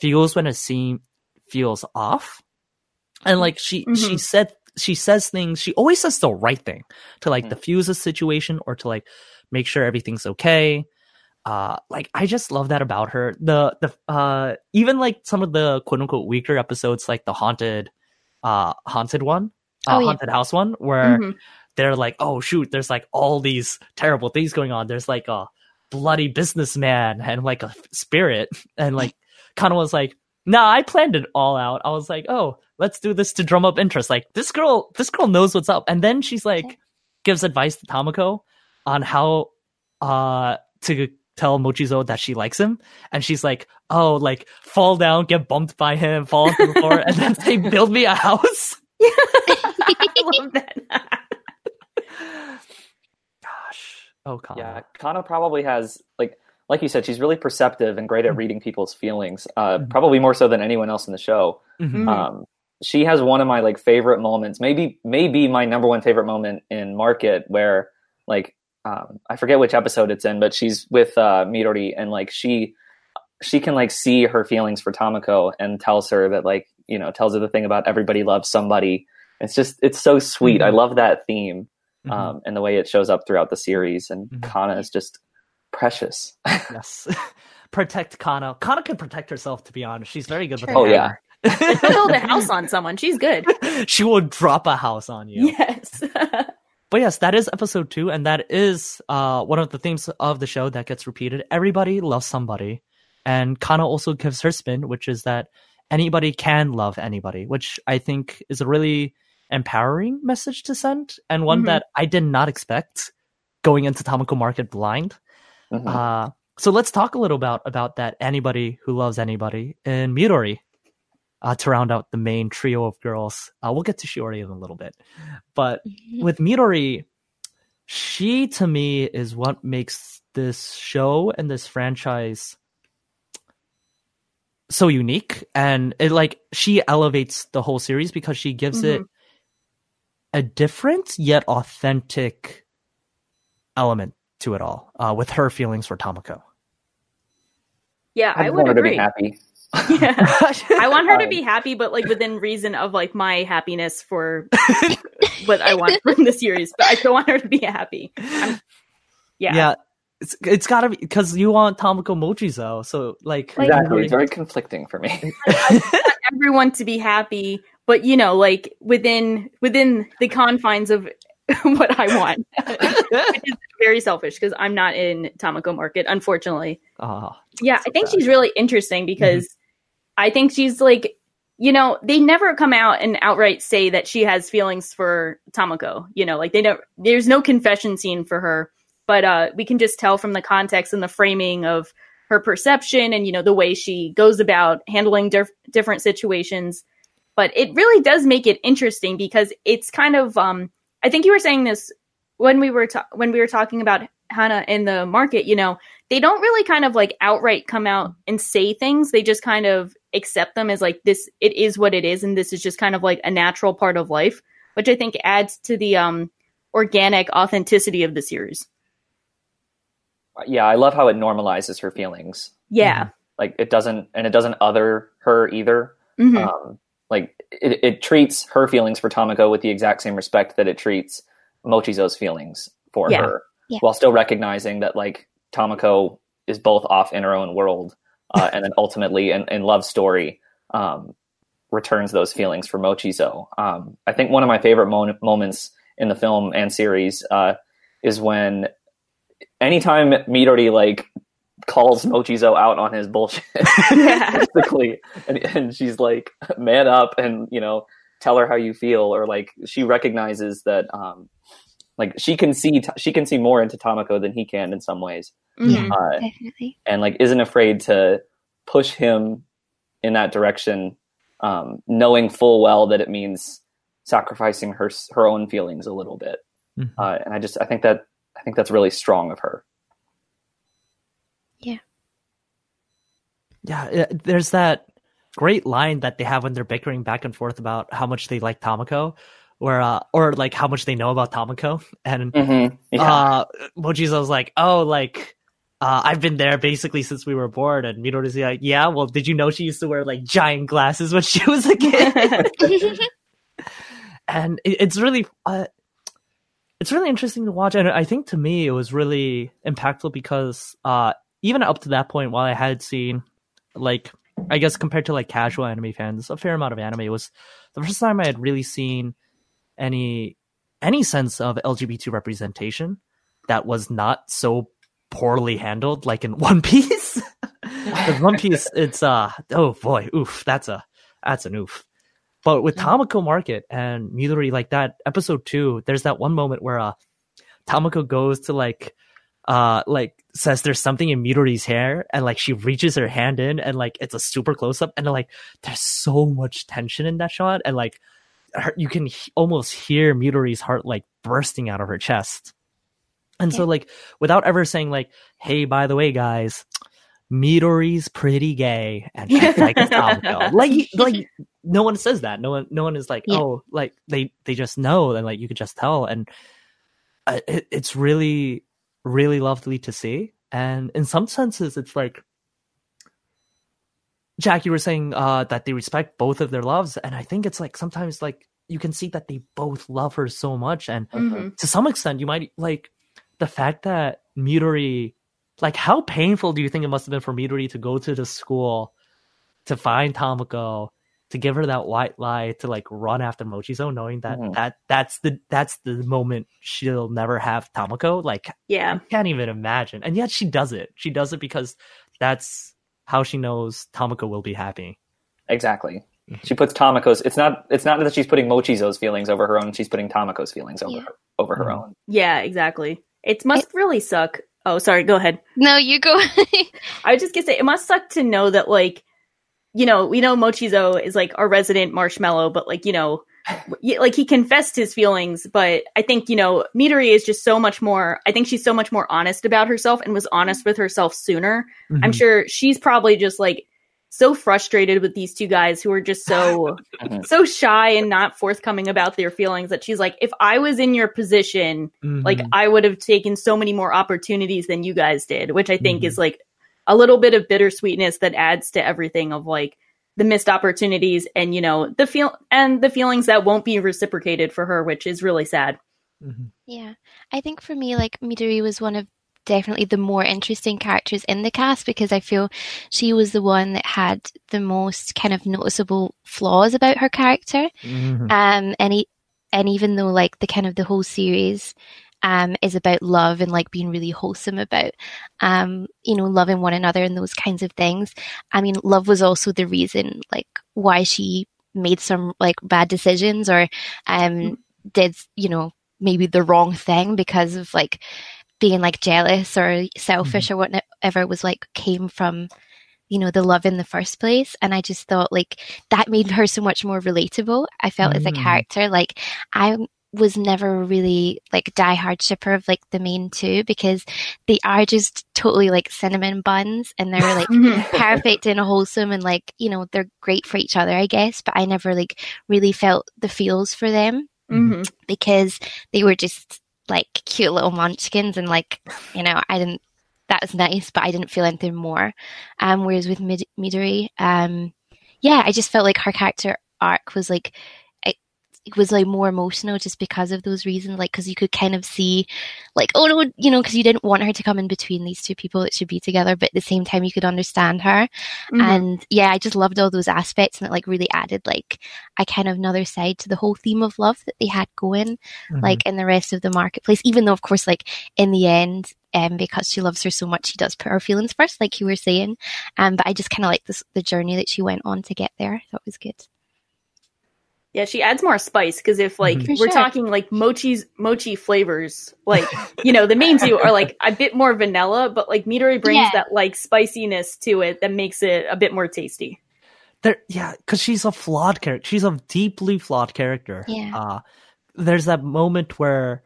feels when a scene feels off, and like she she Mhm. said she says things. She always says the right thing to like Mhm. diffuse a situation or to like make sure everything's okay uh like i just love that about her the the uh even like some of the quote unquote weaker episodes like the haunted uh haunted one uh, Oh, yeah. haunted house one where Mhm. they're like oh shoot there's like all these terrible things going on there's like a bloody businessman and like a spirit and like kind of was like nah i planned it all out i was like oh let's do this to drum up interest like this girl this girl knows what's up and then she's like gives advice to tamako on how uh to tell Mochizo that she likes him, and she's like, "Oh, like fall down, get bumped by him, fall onto the (laughs) floor, and then say, build me a house." (laughs) (laughs) I love that. Gosh, oh, Kanna. Yeah, Kanna probably has like like you said, she's really perceptive and great at Mhm. reading people's feelings. Uh, Mhm. probably more so than anyone else in the show. Mhm. Mhm. Um, she has one of my like favorite moments, maybe maybe my number one favorite moment in Market, where like um, I forget which episode it's in, but she's with uh, Midori and like she she can like see her feelings for Tamako and tells her that like you know tells her the thing about everybody loves somebody. It's just it's so sweet. I Mhm. love that theme Mhm. um, and the way it shows up throughout the series. And. Kanna is just precious. yes. (laughs) protect Kanna. Kanna can protect herself, to be honest. She's very good with oh yeah, She'll build a house on (laughs) someone. She's good. she will drop a house on you. Yes. (laughs) But yes, that is episode two, and that is uh, one of the themes of the show that gets repeated. Everybody loves somebody. And Kanna also gives her spin, which is that anybody can love anybody, which I think is a really empowering message to send, and one Mhm. that I did not expect going into Tamako Market blind. Mhm. Uh, so let's talk a little about about that anybody who loves anybody in Midori. Uh, to round out the main trio of girls, uh, we'll get to Shiori in a little bit, but (laughs) with Midori, she to me is what makes this show and this franchise so unique, and it like she elevates the whole series because she gives it a different yet authentic element to it all, uh, with her feelings for Tamako. yeah, I, I would want her to be agree. happy. Yeah. I want her to be (laughs) happy, but like within reason of like my happiness for what I want from the series. But I still want her to be happy. I'm- yeah. yeah. It's, it's gotta be because you want Tamako Mochizo, so like Like- Exactly, Midori- it's very conflicting for me. everyone to be happy, but you know, like within within the confines of (laughs) what I want, (laughs) which is very selfish because I'm not in Tamako Market, unfortunately. Ah, Yeah, I think bad. she's really interesting because I think she's like, you know, they never come out and outright say that she has feelings for Tamako. You know, like they don't. There's no confession scene for her, but uh, we can just tell from the context and the framing of her perception and you know the way she goes about handling diff- different situations. But it really does make it interesting because it's kind of. Um, I think you were saying this when we were ta- when we were talking about Kanna in the market. You know, they don't really kind of like outright come out and say things. They just kind of accept them as like this it is what it is and this is just kind of like a natural part of life, which I think adds to the um organic authenticity of the series. yeah, I love how it normalizes her feelings. Yeah. Like it doesn't, and it doesn't other her either. Mhm. Um, like it, it treats her feelings for Tamako with the exact same respect that it treats Mochizo's feelings for Yeah. her, Yeah. while still recognizing that like Tamako is both off in her own world, uh, (laughs) and then ultimately in, in Love Story, um, returns those feelings for Mochizo. Um, I think one of my favorite mo- moments in the film and series uh, is when anytime Midori like calls Mochizo out on his bullshit, (laughs) basically, and, and she's like, "Man up," and you know, tell her how you feel, or like she recognizes that, um, like she can see she can see more into Tamako than he can in some ways, Mhm. uh, Definitely. and like isn't afraid to push him in that direction, um, knowing full well that it means sacrificing her her own feelings a little bit. Mhm. Uh, and I just I think that I think that's really strong of her. Yeah, it- there's that great line that they have when they're bickering back and forth about how much they like Tamako, where uh, or like how much they know about Tamako, (laughs) and Mm-hmm. Yeah. uh, Mochizo's like, oh, like. Uh, I've been there basically since we were born, and Midori's like, "Yeah, well, did you know she used to wear like giant glasses when she (laughs) was a kid?" (laughs) and it, it's really uh, it's really interesting to watch and i think to me it was really impactful because uh even up to that point while i had seen like i guess compared to like casual anime fans a fair amount of anime it was the first time i had really seen any any sense of lgbt representation that was not so poorly handled like in (laughs) one piece. (laughs) 'Cause one piece it's uh oh boy oof that's a that's an oof. But with Tamako Market and Midori, like that episode two, there's that one moment where uh Tamako goes to like uh like says there's something in Midori's hair and like she reaches her hand in and like it's a super close up and like there's so much tension in that shot and like her, you can he- almost hear Midori's heart like bursting out of her chest. And so like without ever saying like, hey, by the way, guys, Midori's pretty gay and she likes Tamako. Like like no one says that. No one no one is like, Yeah. oh, like they they just know and like you could just tell and uh, it, it's really really lovely to see. And in some senses it's like Jack, you were saying uh, that they respect both of their loves, and I think it's like sometimes like you can see that they both love her so much, and Mhm. to some extent, you might like the fact that Midori, like, how painful do you think it must have been for Midori to go to the school to find Tamako, to give her that white lie, to like run after Mochizo, knowing that Mhm. that that's the that's the moment she'll never have Tamako. Like, Yeah. I can't even imagine, and yet she does it. She does it because that's how she knows Tamako will be happy. Exactly. Mm-hmm. She puts Tamako's. It's not. It's not that she's putting Mochizo's feelings over her own. She's putting Tamako's feelings over Yeah. her, over her Mhm. own. Yeah, exactly. It must really suck. Oh, sorry, go ahead. No, you go. (laughs) I was just gonna say it must suck to know that like, you know, we know Mochizo is like our resident marshmallow, but like you know, like he confessed his feelings, but I think you know Midori is just so much more. I think she's so much more honest about herself and was honest with herself sooner. I'm Mhm. sure she's probably just like so frustrated with these two guys who are just so (laughs) so shy and not forthcoming about their feelings that she's like if I was in your position like Mhm. I would have taken so many more opportunities than you guys did, which I think Mhm. is like a little bit of bittersweetness that adds to everything of like the missed opportunities and you know the feel and the feelings that won't be reciprocated for her, which is really sad. Mhm. Yeah, I think for me, like Midori was one of definitely the more interesting characters in the cast because I feel she was the one that had the most kind of noticeable flaws about her character. Mhm. Um, and e- and even though like the kind of the whole series um is about love and like being really wholesome about um you know loving one another and those kinds of things. I mean, love was also the reason like why she made some like bad decisions or um did you know maybe the wrong thing because of like being like jealous or selfish or whatever was like came from you know the love in the first place and i just thought like that made her so much more relatable i felt as a Mm. character like i was never really like diehard shipper of like the main two because they are just totally like cinnamon buns and they're like (laughs) perfect and wholesome and like you know they're great for each other i guess but i never like really felt the feels for them hmm because they were just like cute little munchkins and like you know i didn't that was nice but i didn't feel anything more. Um whereas with Mid- midori um yeah i just felt like her character arc was like was like more emotional just because of those reasons like because you could kind of see like oh no you know because you didn't want her to come in between these two people that should be together but at the same time you could understand her Mm-hmm. and yeah i just loved all those aspects and it like really added like a kind of another side to the whole theme of love that they had going Mhm. like in the rest of the marketplace even though of course like in the end um because she loves her so much she does put her feelings first like you were saying um but i just kind of like this the journey that she went on to get there that was good Yeah, she adds more spice because if like Mhm. We're sure. talking like mochi's mochi flavors, like you know the main two are like a bit more vanilla, but like Midori brings Yeah. that like spiciness to it that makes it a bit more tasty. there yeah because she's a flawed character she's a deeply flawed character Yeah. uh there's that moment where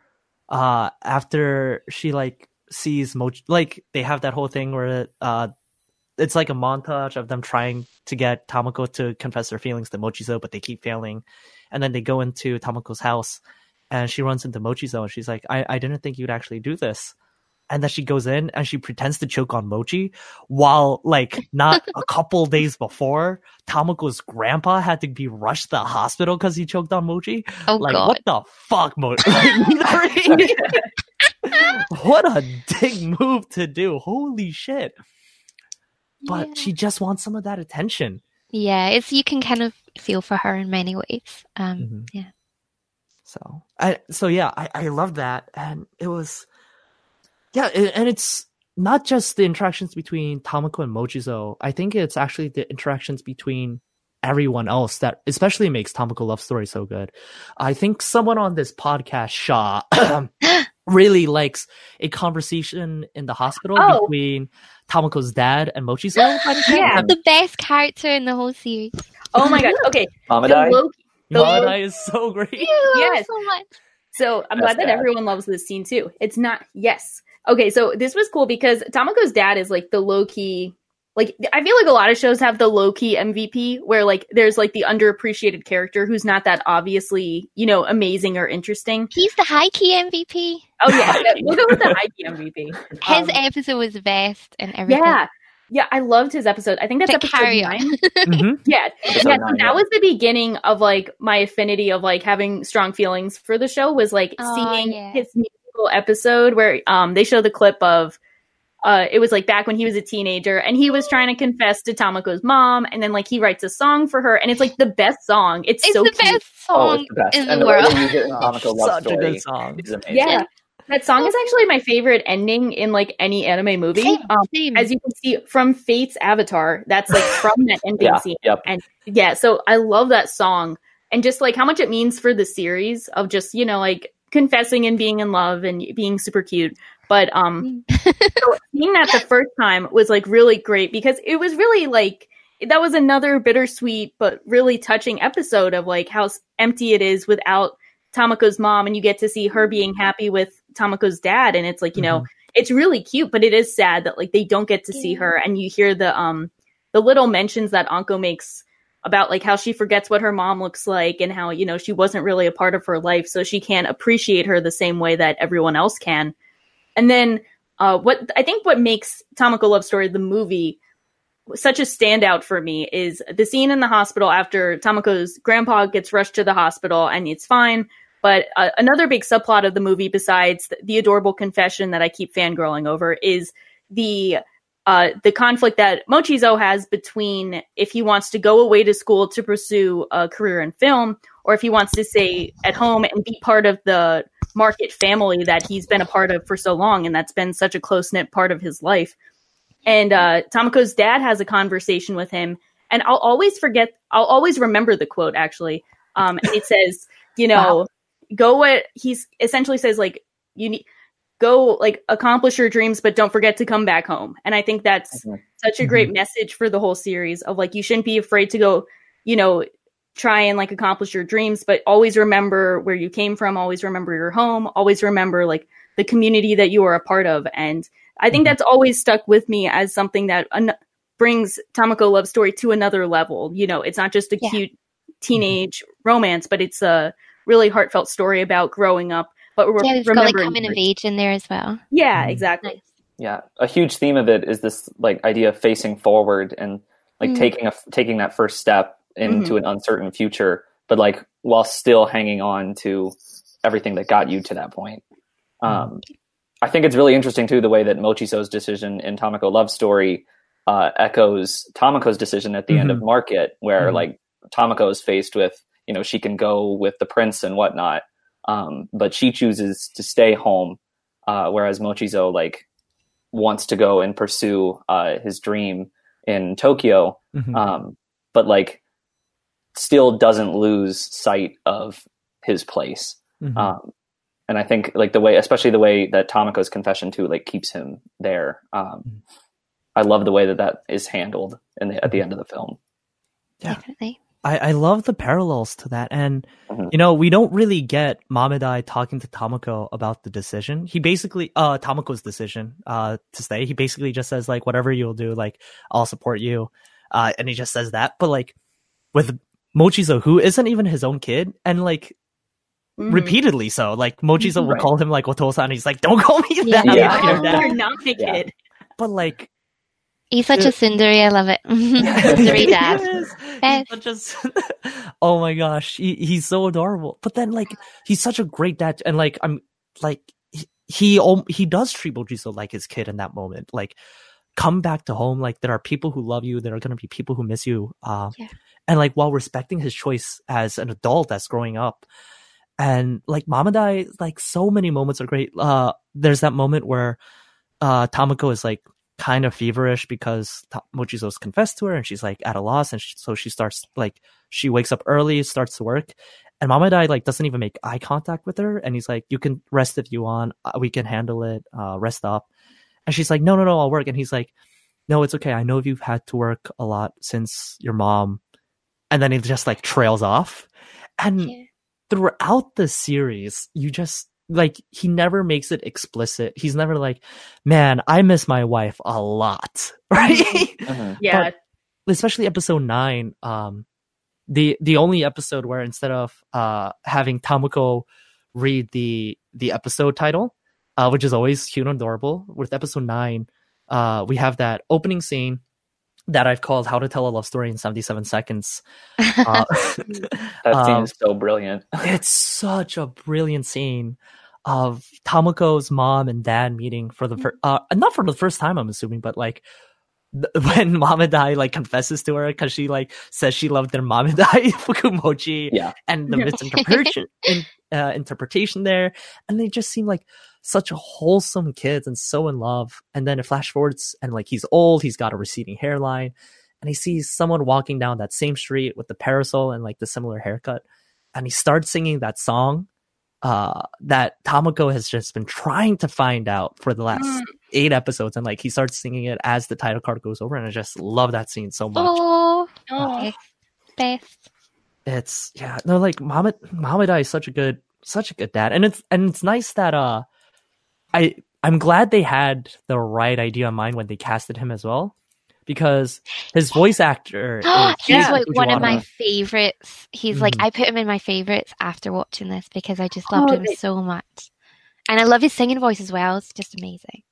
uh after she like sees Mochi like they have that whole thing where uh it's like a montage of them trying to get Tamako to confess her feelings to Mochizo, but they keep failing. And then they go into Tamako's house and she runs into Mochizo and she's like, I, I didn't think you'd actually do this. And then she goes in and she pretends to choke on Mochi while like not (laughs) a couple days before Tamako's grandpa had to be rushed to the hospital because he choked on Mochi. oh like god what the fuck, Mochi? (laughs) (laughs) what a dick move to do. Holy shit. But yeah. she just wants some of that attention. yeah it's you can kind of feel for her in many ways um Mhm. yeah So I so yeah, I I love that, and it was yeah, it, and it's not just the interactions between Tamako and Mochizo. I think it's actually the interactions between everyone else that especially makes Tamako love story so good. I think someone on this podcast, Shaw, (clears throat) (gasps) really likes a conversation in the hospital Oh. between Tamako's dad and Mochizo. by the time. Yeah. The best character in the whole series Oh my god! Okay, the Mamadai. Loki, the Mamadai is so great. Ew, I love Yes. so much So I'm That's glad that bad. everyone loves this scene too. It's not yes. Okay, so this was cool because Tamako's dad is like the low key like I feel like a lot of shows have the low key MVP where like there's like the underappreciated character who's not that obviously, you know, amazing or interesting. He's the high key MVP. Oh yeah, (laughs) we'll go with the high key MVP. His Um, episode was the best and everything. yeah. Yeah, I loved his episode. I think that's But episode carry on. nine. (laughs) hmm Yeah, Episode yeah, nine, that yeah. was the beginning of like my affinity of like having strong feelings for the show was like Oh, seeing yeah. his musical episode where um they show the clip of uh it was like back when he was a teenager and he was trying to confess to Tamako's mom and then like he writes a song for her and it's like the best song. It's, It's so the cute. best Oh, song it's the best. in and the the world. they use it in Comical Love (laughs) Such a good song. Yeah. That song is actually my favorite ending in like any anime movie. Same, Um, same. as you can see from Fate's Avatar, that's like from that (laughs) ending Yeah, scene. yep. And yeah, so I love that song and just like how much it means for the series of just, you know, like confessing and being in love and being super cute. But um (laughs) so seeing that the first time was like really great because it was really like that was another bittersweet but really touching episode of like how empty it is without Tamako's mom and you get to see her being happy with Tamako's dad and it's like, you know, it's really cute, but it is sad that like they don't get to see her and you hear the um the little mentions that Anko makes about like how she forgets what her mom looks like and how, you know, she wasn't really a part of her life, so she can't appreciate her the same way that everyone else can. And then uh what I think what makes Tamako Love Story the movie such a standout for me is the scene in the hospital after Tamako's grandpa gets rushed to the hospital and it's fine. But uh, another big subplot of the movie, besides the, the adorable confession that I keep fangirling over, is the uh, the conflict that Mochizo has between if he wants to go away to school to pursue a career in film, or if he wants to stay at home and be part of the market family that he's been a part of for so long, and that's been such a close knit part of his life. And uh, Tamako's dad has a conversation with him, and I'll always forget. I'll always remember the quote actually. Um, and it says, you know, go what he's essentially says like you need go like accomplish your dreams, but don't forget to come back home. And I think that's Mhm. such a great message for the whole series of like you shouldn't be afraid to go, you know, try and like accomplish your dreams, but always remember where you came from, always remember your home, always remember like the community that you are a part of. And I think Mhm. that's always stuck with me as something that an- brings Tamako Love Story to another level. You know, it's not just a Yeah. cute teenage romance, but it's a really heartfelt story about growing up. But we're yeah, it's got like coming of age in there as well. Yeah, Mhm. exactly. Nice. Yeah, a huge theme of it is this like idea of facing forward and like Mm. taking a taking that first step into an uncertain future, but like while still hanging on to everything that got you to that point. Um, I think it's really interesting too the way that Mochizo's decision in Tamako Love Story uh, echoes Tamako's decision at the end of Market, where Mhm. like Tamako is faced with you know she can go with the prince and whatnot, um, but she chooses to stay home, uh, whereas Mochizo like wants to go and pursue uh, his dream in Tokyo, Mhm. um, but like still doesn't lose sight of his place. Mhm. Um, and I think like the way, especially the way that Tamako's confession too, like keeps him there. Um, I love the way that that is handled in the, at the end of the film. Yeah. Definitely. I, I love the parallels to that. And, Mhm. you know, we don't really get Mamedai talking to Tamako about the decision. He basically, uh, Tamako's decision, uh, to stay. He basically just says, like, whatever you'll do, like, I'll support you. Uh, and he just says that. But, like, with Mochizo, who isn't even his own kid, and, like, Mhm. repeatedly so. Like, Mochizo will call him, like, Otosa, and he's like, don't call me that. Yeah. I'm not your. You're not my Yeah. kid. But, like, He's such Yeah. a tsundere. I love it. (laughs) (laughs) Tsundere dad. Yes. He's such (laughs) oh my gosh, he, he's so adorable. But then, like, he's such a great dad, and like, I'm like, he he, he does treat Mochizo like his kid in that moment. Like, come back to home. Like, there are people who love you. There are gonna be people who miss you. Uh, Yeah. And like, while respecting his choice as an adult that's growing up. And like Mamadai, like so many moments are great. Uh, there's that moment where uh Tamako is like kind of feverish because Ta- Mochizo's confessed to her and she's like at a loss and sh so she starts like she wakes up early starts to work. And Mamadai like doesn't even make eye contact with her and he's like you can rest if you want. Uh, we can handle it. Uh rest up. And she's like no no no I'll work. And he's like no it's okay. I know you've had to work a lot since your mom and then he just like trails off and Yeah. throughout the series, you just like he never makes it explicit. He's never like, "Man, I miss my wife a lot," (laughs) right? Mhm. Yeah. especially episode nine, um, the the only episode where instead of uh having Tamako read the the episode title, uh, which is always cute and adorable, with episode nine, uh, we have that opening scene that I've called "How to Tell a Love Story in Seventy Seven Seconds." (laughs) Uh, (laughs) That scene Um, is so brilliant. (laughs) it's such a brilliant scene of Tamako's mom and dad meeting for the first, uh, not for the first time, I'm assuming, but like th- when Mamadai like confesses to her because she like says she loved their Mamadai Fukumochi Yeah. and the misinterpretation in, uh, interpretation there, and they just seem like such a wholesome kids and so in love. And then it flash forwards and like he's old, he's got a receding hairline, and he sees someone walking down that same street with the parasol and like the similar haircut, and he starts singing that song uh that Tamako has just been trying to find out for the last Mm. eight episodes and like he starts singing it as the title card goes over and I just love that scene so much. oh, Oh. best, best. It's yeah, no like Mamadai Mamadai is such a good such a good dad. And it's and it's nice that uh I I'm glad they had the right idea in mind when they casted him as well. Because his voice actor (gasps) is He's Yeah. like one of my favorites. He's like Mhm. I put him in my favorites after watching this because I just loved Oh, him they- so much. And I love his singing voice as well. It's just amazing.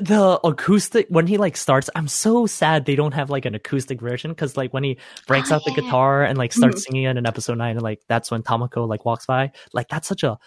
the acoustic when he like starts i'm so sad they don't have like an acoustic version because like when he breaks Oh, out the guitar and like starts singing it in episode 9 and like that's when tamako like walks by like that's such a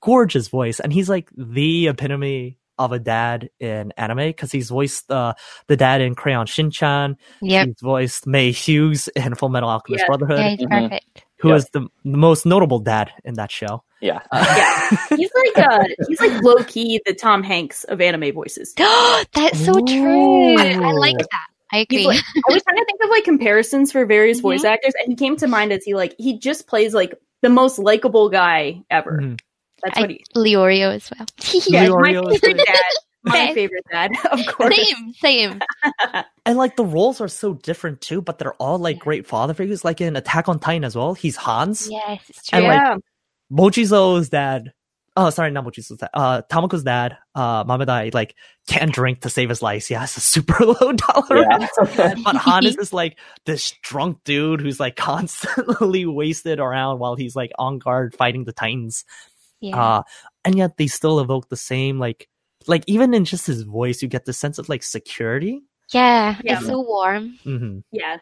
gorgeous voice and he's like the epitome of a dad in anime because he's voiced uh, the dad in crayon shinchan Yeah, he's voiced Maes Hughes in full metal alchemist Yeah. brotherhood Yeah, he's Mhm. perfect. who Yeah. is the, the most notable dad in that show Yeah. Yeah. (laughs) He's like uh he's like low key the Tom Hanks of anime voices. (gasps) That's so true. I Ooh. like that. I agree. Like, I was trying to think of like comparisons for various Mhm. voice actors, and he came to mind as he like he just plays like the most likable guy ever. Mhm. That's I- what he. Leorio as well. (laughs) Yeah, Leorio my is favorite dad. My favorite dad, (laughs) of course. same, same. (laughs) And like the roles are so different too, but they're all like great father figures. Like in Attack on Titan as well, he's Hannes. Yes, it's true. And, like, yeah, Mochizo's dad. Oh, sorry, not Mochizo's dad. Uh, Tamako's dad, uh, Mamadai, like can't drink to save his life. He has a super low tolerance. Yeah. But Hannes is like this drunk dude who's like constantly wasted around while he's like on guard fighting the Titans. Yeah. Uh, and yet they still evoke the same like, like even in just his voice, you get the sense of like security. yeah, Yeah. it's so warm. hmm yeah,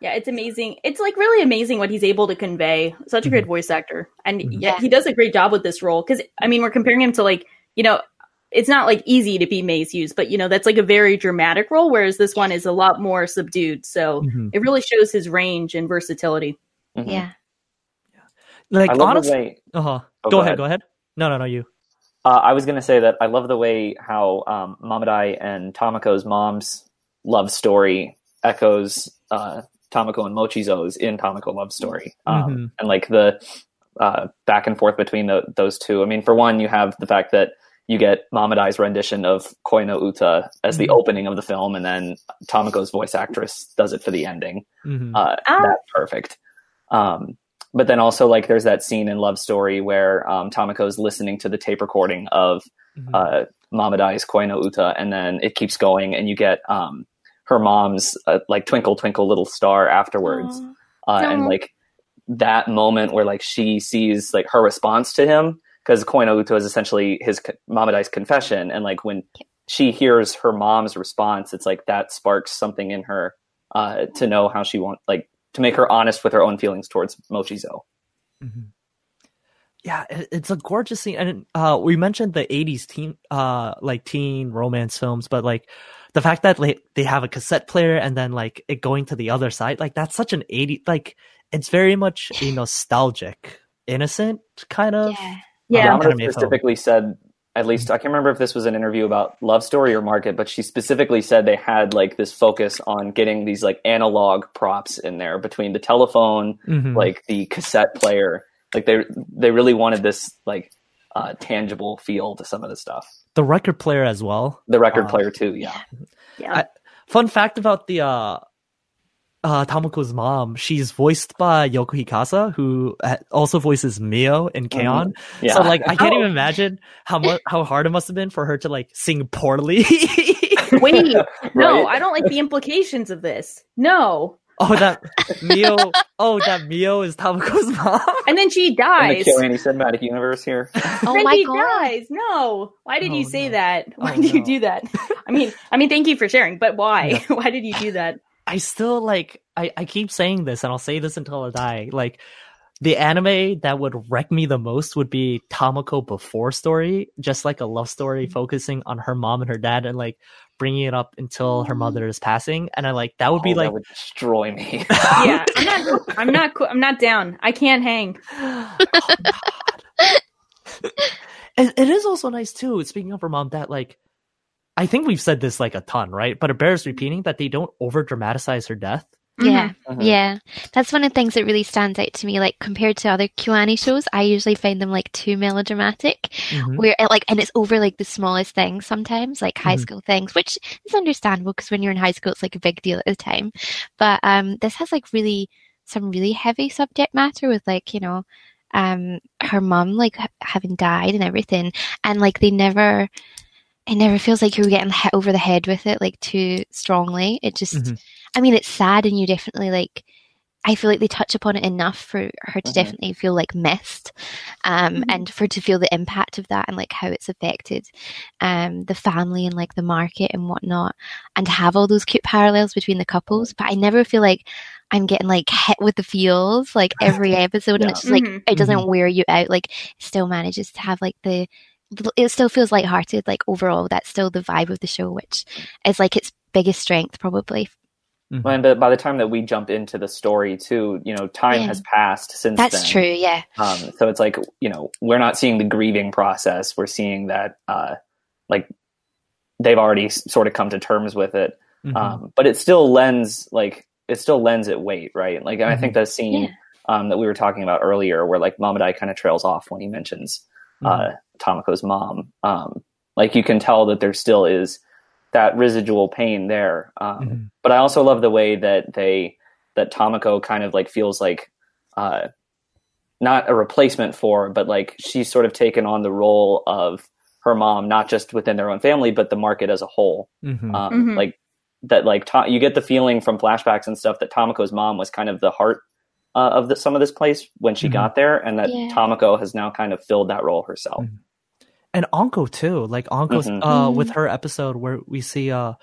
yeah. It's amazing. It's like really amazing what he's able to convey. Such a great voice actor, and Mhm. yeah, Yeah. he does a great job with this role. Because I mean, we're comparing him to like you know. It's not like easy to be Maes Hughes, but you know that's like a very dramatic role, whereas this one is a lot more subdued. So hmm it really shows his range and versatility. Mhm. Yeah. Like I love honestly, the way. uh-huh. Oh, go, go ahead, ahead. go ahead. No, no, no, you. Uh, I was going to say that I love the way how um, Mamadai and Tamako's mom's love story echoes uh, Tamako and Mochizo's in Tamako Love Story, um, Mhm. and like the uh, back and forth between the, those two. I mean, for one, you have the fact that you get Mamadai's rendition of Koi no Uta as the Mhm. opening of the film, and then Tamako's voice actress does it for the ending. Mhm. Uh, Ah. That's perfect. Um, but then also like there's that scene in Love Story where um, Tamako's listening to the tape recording of Mhm. uh, Mamadai's Koi no Uta, and then it keeps going, and you get um, her mom's uh, like Twinkle Twinkle Little Star afterwards, uh, and like that moment where like she sees like her response to him because Koi no Uta is essentially his Mamadai's confession, and like when she hears her mom's response, it's like that sparks something in her uh, to know how she wants like to make her honest with her own feelings towards Mochizo. Mhm. Yeah, it's a gorgeous scene, and uh, we mentioned the '80s teen, uh, like teen romance films, but like the fact that like they have a cassette player and then like it going to the other side, like that's such an '80s, like it's very much a nostalgic, innocent kind of. Yeah. Yeah. Yeah. Yamada Anime film. specifically said, at least I can't remember if this was an interview about Love Story or Market, but she specifically said they had like this focus on getting these like analog props in there between the telephone, Mhm. like the cassette player. Like they they really wanted this like uh, tangible feel to some of the stuff. the record player as well. The record Uh, player too, yeah. Yeah. I- Fun fact about the uh uh, Tamako's mom, she's voiced by Yoko Hikasa, who uh, also voices Mio in K-On! Yeah. So like, I can't Oh. even imagine how much how hard it must have been for her to like sing poorly. (laughs) Wait, (laughs) no, Right? I don't like the implications of this. No. oh, that Mio. Oh, that Mio is Tamako's mom. And then she in the dies. KyoAni cinematic universe here. (laughs) Oh then my he god. dies. No. Why did you Oh, say no. that? Why Oh, did you do that? I mean, I mean, thank you for sharing, but why? why did you do that? I still like. I I keep saying this, and I'll say this until I die. Like. The anime that would wreck me the most would be Tamako before story, just like a love story mm-hmm. focusing on her mom and her dad, and like bringing it up until her mm-hmm. mother is passing. And I like that would be Oh, like that would destroy me. (laughs) Yeah, I'm not. I'm not. co- I'm not down. I can't hang. (gasps) oh, God. (laughs) it, it is also nice too. Speaking of her mom, that like, I think we've said this like a ton, right? But it bears repeating that they don't over dramatize her death. Yeah. Mhm. Yeah, that's one of the things that really stands out to me. Like compared to other Kyoani shows, I usually find them like too melodramatic, Mhm. where like, and it's over like the smallest things sometimes, like high Mhm. school things, which is understandable because when you're in high school, it's like a big deal at the time. But um, this has like really some really heavy subject matter with like you know, um, her mom like ha- having died and everything, and like they never. It never feels like you're getting hit over the head with it like too strongly. It just Mhm. I mean, it's sad, and you definitely like. I feel like they touch upon it enough for her to Mhm. definitely feel like missed, um, Mhm. and for to feel the impact of that and like how it's affected, um, the family and like the market and whatnot, and have all those cute parallels between the couples. But I never feel like I'm getting like hit with the feels like every (laughs) episode, and it's just like Mhm. it doesn't wear you out. Like it still manages to have like the it still feels lighthearted. Like overall, that's still the vibe of the show, which is like its biggest strength probably. Mhm. and uh, by the time that we jump into the story, too, you know, time Yeah. has passed since That's then. true. Yeah. Um, so it's like you know we're not seeing the grieving process. We're seeing that uh, like they've already sort of come to terms with it. Mhm. Um, but it still lends like it still lends it weight, right? Like I Mm-hmm. think the scene Yeah. um, that we were talking about earlier, where like Mamadai kind of trails off when he mentions Mm-hmm. uh, Tamako's mom. Um, like you can tell that there still is that residual pain there. Um, Mhm. But I also love the way that they that Tamako kind of like feels like uh, not a replacement for, but like she's sort of taken on the role of her mom, not just within their own family, but the market as a whole. Mhm. Um, Mhm. Like that, like to- you get the feeling from flashbacks and stuff that Tamako's mom was kind of the heart uh, of the, some of this place when she Mhm. got there, and that Yeah. Tamako has now kind of filled that role herself. And Anko too. Like Anko's Mhm. uh with Mhm. her episode where we see uh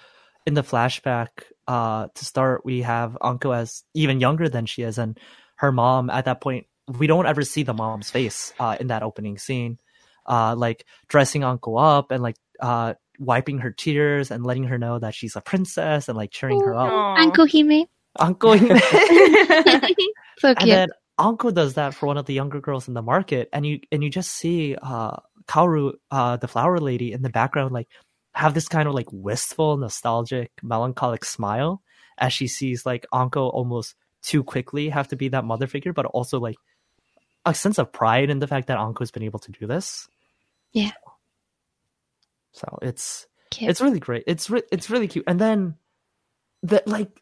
in the flashback uh to start we have Anko as even younger than she is and her mom at that point we don't ever see the mom's face uh in that opening scene. Uh like dressing Anko up and like uh wiping her tears and letting her know that she's a princess and like cheering her up. Aw. Anko Hime. Anko (laughs) (laughs) So cute. and then Anko does that for one of the younger girls in the market, and you and you just see uh Kaoru, uh the flower lady in the background, like have this kind of like wistful, nostalgic, melancholic smile as she sees like Anko almost too quickly have to be that mother figure, but also like a sense of pride in the fact that Anko's been able to do this. Yeah. So it's Cute. it's really great. It's re- it's really cute. And then the like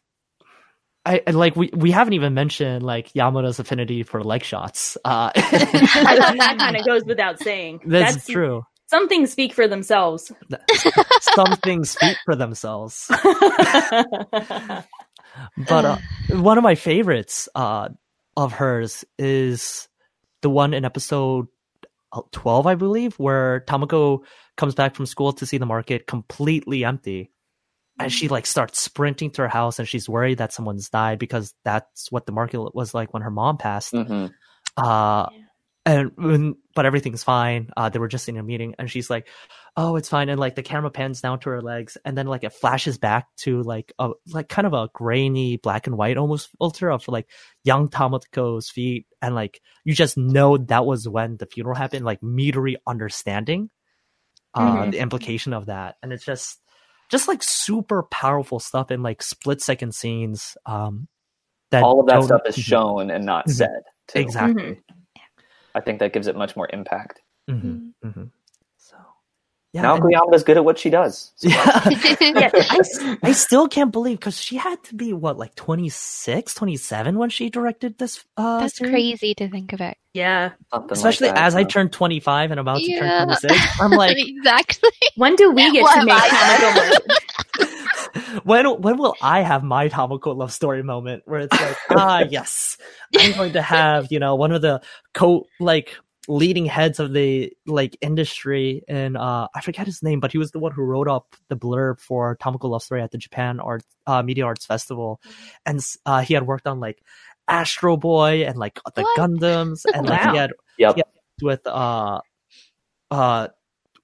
I I- like we we haven't even mentioned like Yamada's affinity for leg shots. Uh (laughs) that kind of goes without saying. that's, true. Some things speak for themselves. (laughs) Some things speak for themselves. (laughs) But uh, one of my favorites uh of hers is the one in episode uh, 12 I believe where Tamako comes back from school to see the market completely empty. And she like starts sprinting to her house and she's worried that someone's died because that's what the market was like when her mom passed. Hmm uh and when, but everything's fine. Uh they were just in a meeting and she's like oh it's fine. And like the camera pans down to her legs and then like it flashes back to like a like kind of a grainy black and white almost filter of like young Tamako's feet and like you just know that was when the funeral happened like metery understanding uh Mhm. the implication of that. And it's just just like super powerful stuff in like split second scenes um that All of that stuff is shown and not Mhm. said. Too. exactly I think that gives it much more impact. hmm hmm So, Yeah, Naoko and- good at what she does. (laughs) yeah. Yeah, I, s- I still can't believe because she had to be what like 26 27 when she directed this uh That's series? crazy to think of it. yeah. Something especially like that, as i yeah. turn 25 and about to turn 26 i'm (laughs) like exactly. When do we get What to make I (laughs) when when will i have my Tamako love story moment where it's like ah yes i'm going to have you know one of the co like leading heads of the like industry and uh i forget his name but he was the one who wrote up the blurb for Tamako love story at the japan art uh media arts festival and uh he had worked on like astro boy and like the What? gundams (laughs) and like Wow. he had Yep. Yeah. with uh uh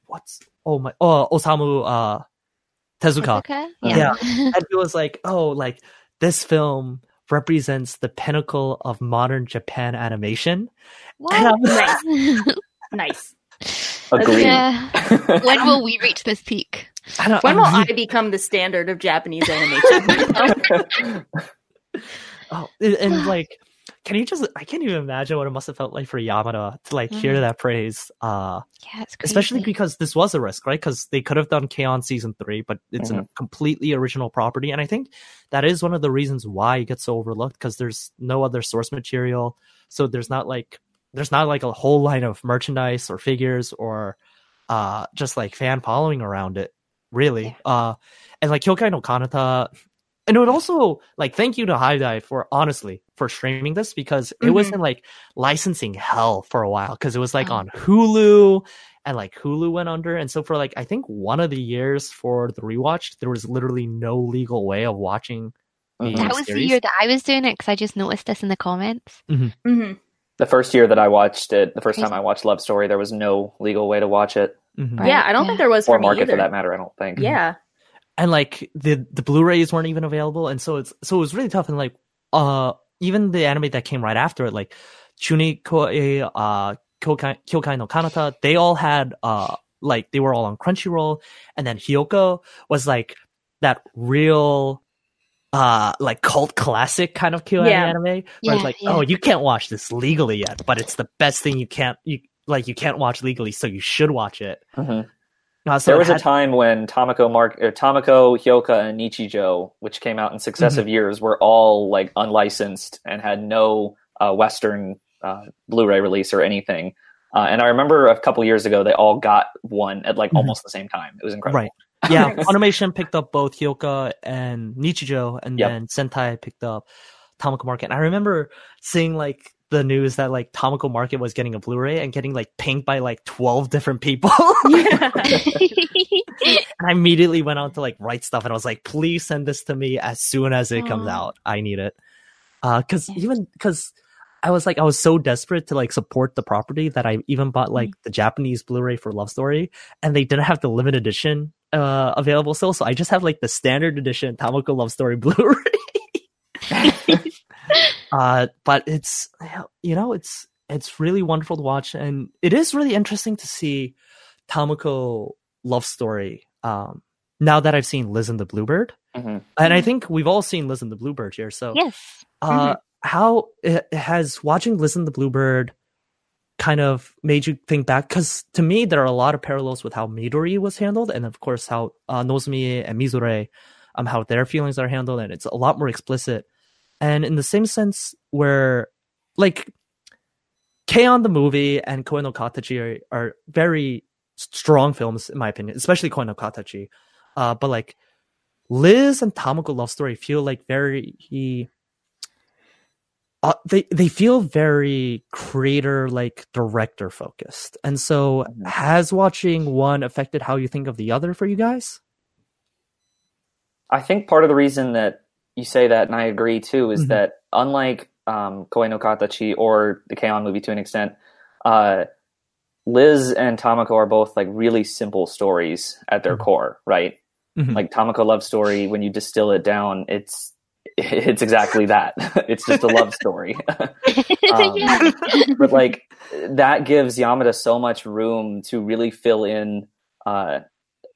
what's oh my oh osamu uh tezuka Okay. Yeah. Yeah. and he was like, "Oh, like this film represents the pinnacle of modern Japan animation." And What? was- (laughs) Nice. Agreed. Yeah. (laughs) When will we reach this peak? I don't, When will I'm I become the standard of Japanese animation? (laughs) oh, and, and, like, can you just? I can't even imagine what it must have felt like for Yamada to like hear Mhm. that praise. Uh, Yeah, it's crazy. especially because this was a risk, right? Because they could have done K-On! season three, but it's a completely original property, and I think that is one of the reasons why it gets so overlooked because there's no other source material, so there's not like there's not like a whole line of merchandise or figures or uh just like fan following around it, really. Uh, and like Kyokai no Kanata. And it would also like thank you to HIDIVE for honestly for streaming this because it was Mhm. in like licensing hell for a while because it was like Oh. on Hulu and like Hulu went under. And so for like I think one of the years for the rewatch, there was literally no legal way of watching. Mhm. that was the year that I was doing it because I just noticed this in the comments. Mhm. The first year that I watched it, the first time I watched Love Story, there was no legal way to watch it Mhm. Right. Yeah, I don't Yeah. think there was or for me market for that matter. I don't think. Yeah. And like the the Blu-rays weren't even available, and so it's so it was really tough. And like uh even the anime that came right after it, like Chuni Koe uh Kyokai, Kyokai no Kanata, they all had uh like they were all on Crunchyroll, and then Hyoka was like that real uh like cult classic kind of Kyokai Yeah. anime where Yeah, it's like yeah. oh you can't watch this legally yet but it's the best thing you can't you like you can't watch legally so you should watch it Mhm. Uh, so there was a time when Tamako Mark or Tamako, Hyoka, and Nichijo, which came out in successive Mm-hmm. years, were all like unlicensed and had no uh, Western uh, Blu-ray release or anything. Uh, and I remember a couple years ago, they all got one at like Mhm. almost the same time. It was incredible. Right. Yeah. (laughs) Funimation picked up both Hyoka and Nichijo, and Yep. then Sentai picked up Tamako Market. And I remember seeing like the news that like Tamako Market was getting a Blu-ray and getting like pinged by like twelve different people. (laughs) Yeah. (laughs) and I immediately went on to like Right Stuf, and I was like, "Please send this to me as soon as it comes out. I need it." Uh, Because even because I was like, I was so desperate to like support the property that I even bought like the Japanese Blu-ray for Love Story, and they didn't have the limited edition uh available still, so I just have like the standard edition Tamako Love Story (laughs) Blu-ray. Uh, but it's you know it's it's really wonderful to watch, and it is really interesting to see Tamako Love Story. Um, now that I've seen Liz and the Bluebird, Mhm. and I Mhm. think we've all seen Liz and the Bluebird here. So, yes. uh, how it has watching Liz and the Bluebird kind of made you think back? Because to me, there are a lot of parallels with how Midori was handled, and of course how uh, Nozomi and Mizore, um, how their feelings are handled, and it's a lot more explicit. And in the same sense, where like K-On! the movie and Koe no Katachi are, are very strong films in my opinion, especially Koe no Katachi. Uh, but like Liz and Tamako love story feel like very uh, they they feel very creator like director focused. And so Mhm. has watching one affected how you think of the other for you guys? I think part of the reason that you say that, and I agree too, is Mhm. that unlike um, Koe no Katachi or the K-On! movie to an extent, uh, Liz and Tamako are both like really simple stories at their Mhm. core, right? Mhm. Like Tamako love story, when you distill it down, it's (laughs) it's exactly that. (laughs) it's just a love story. (laughs) Um, but like that gives Yamada so much room to really fill in uh,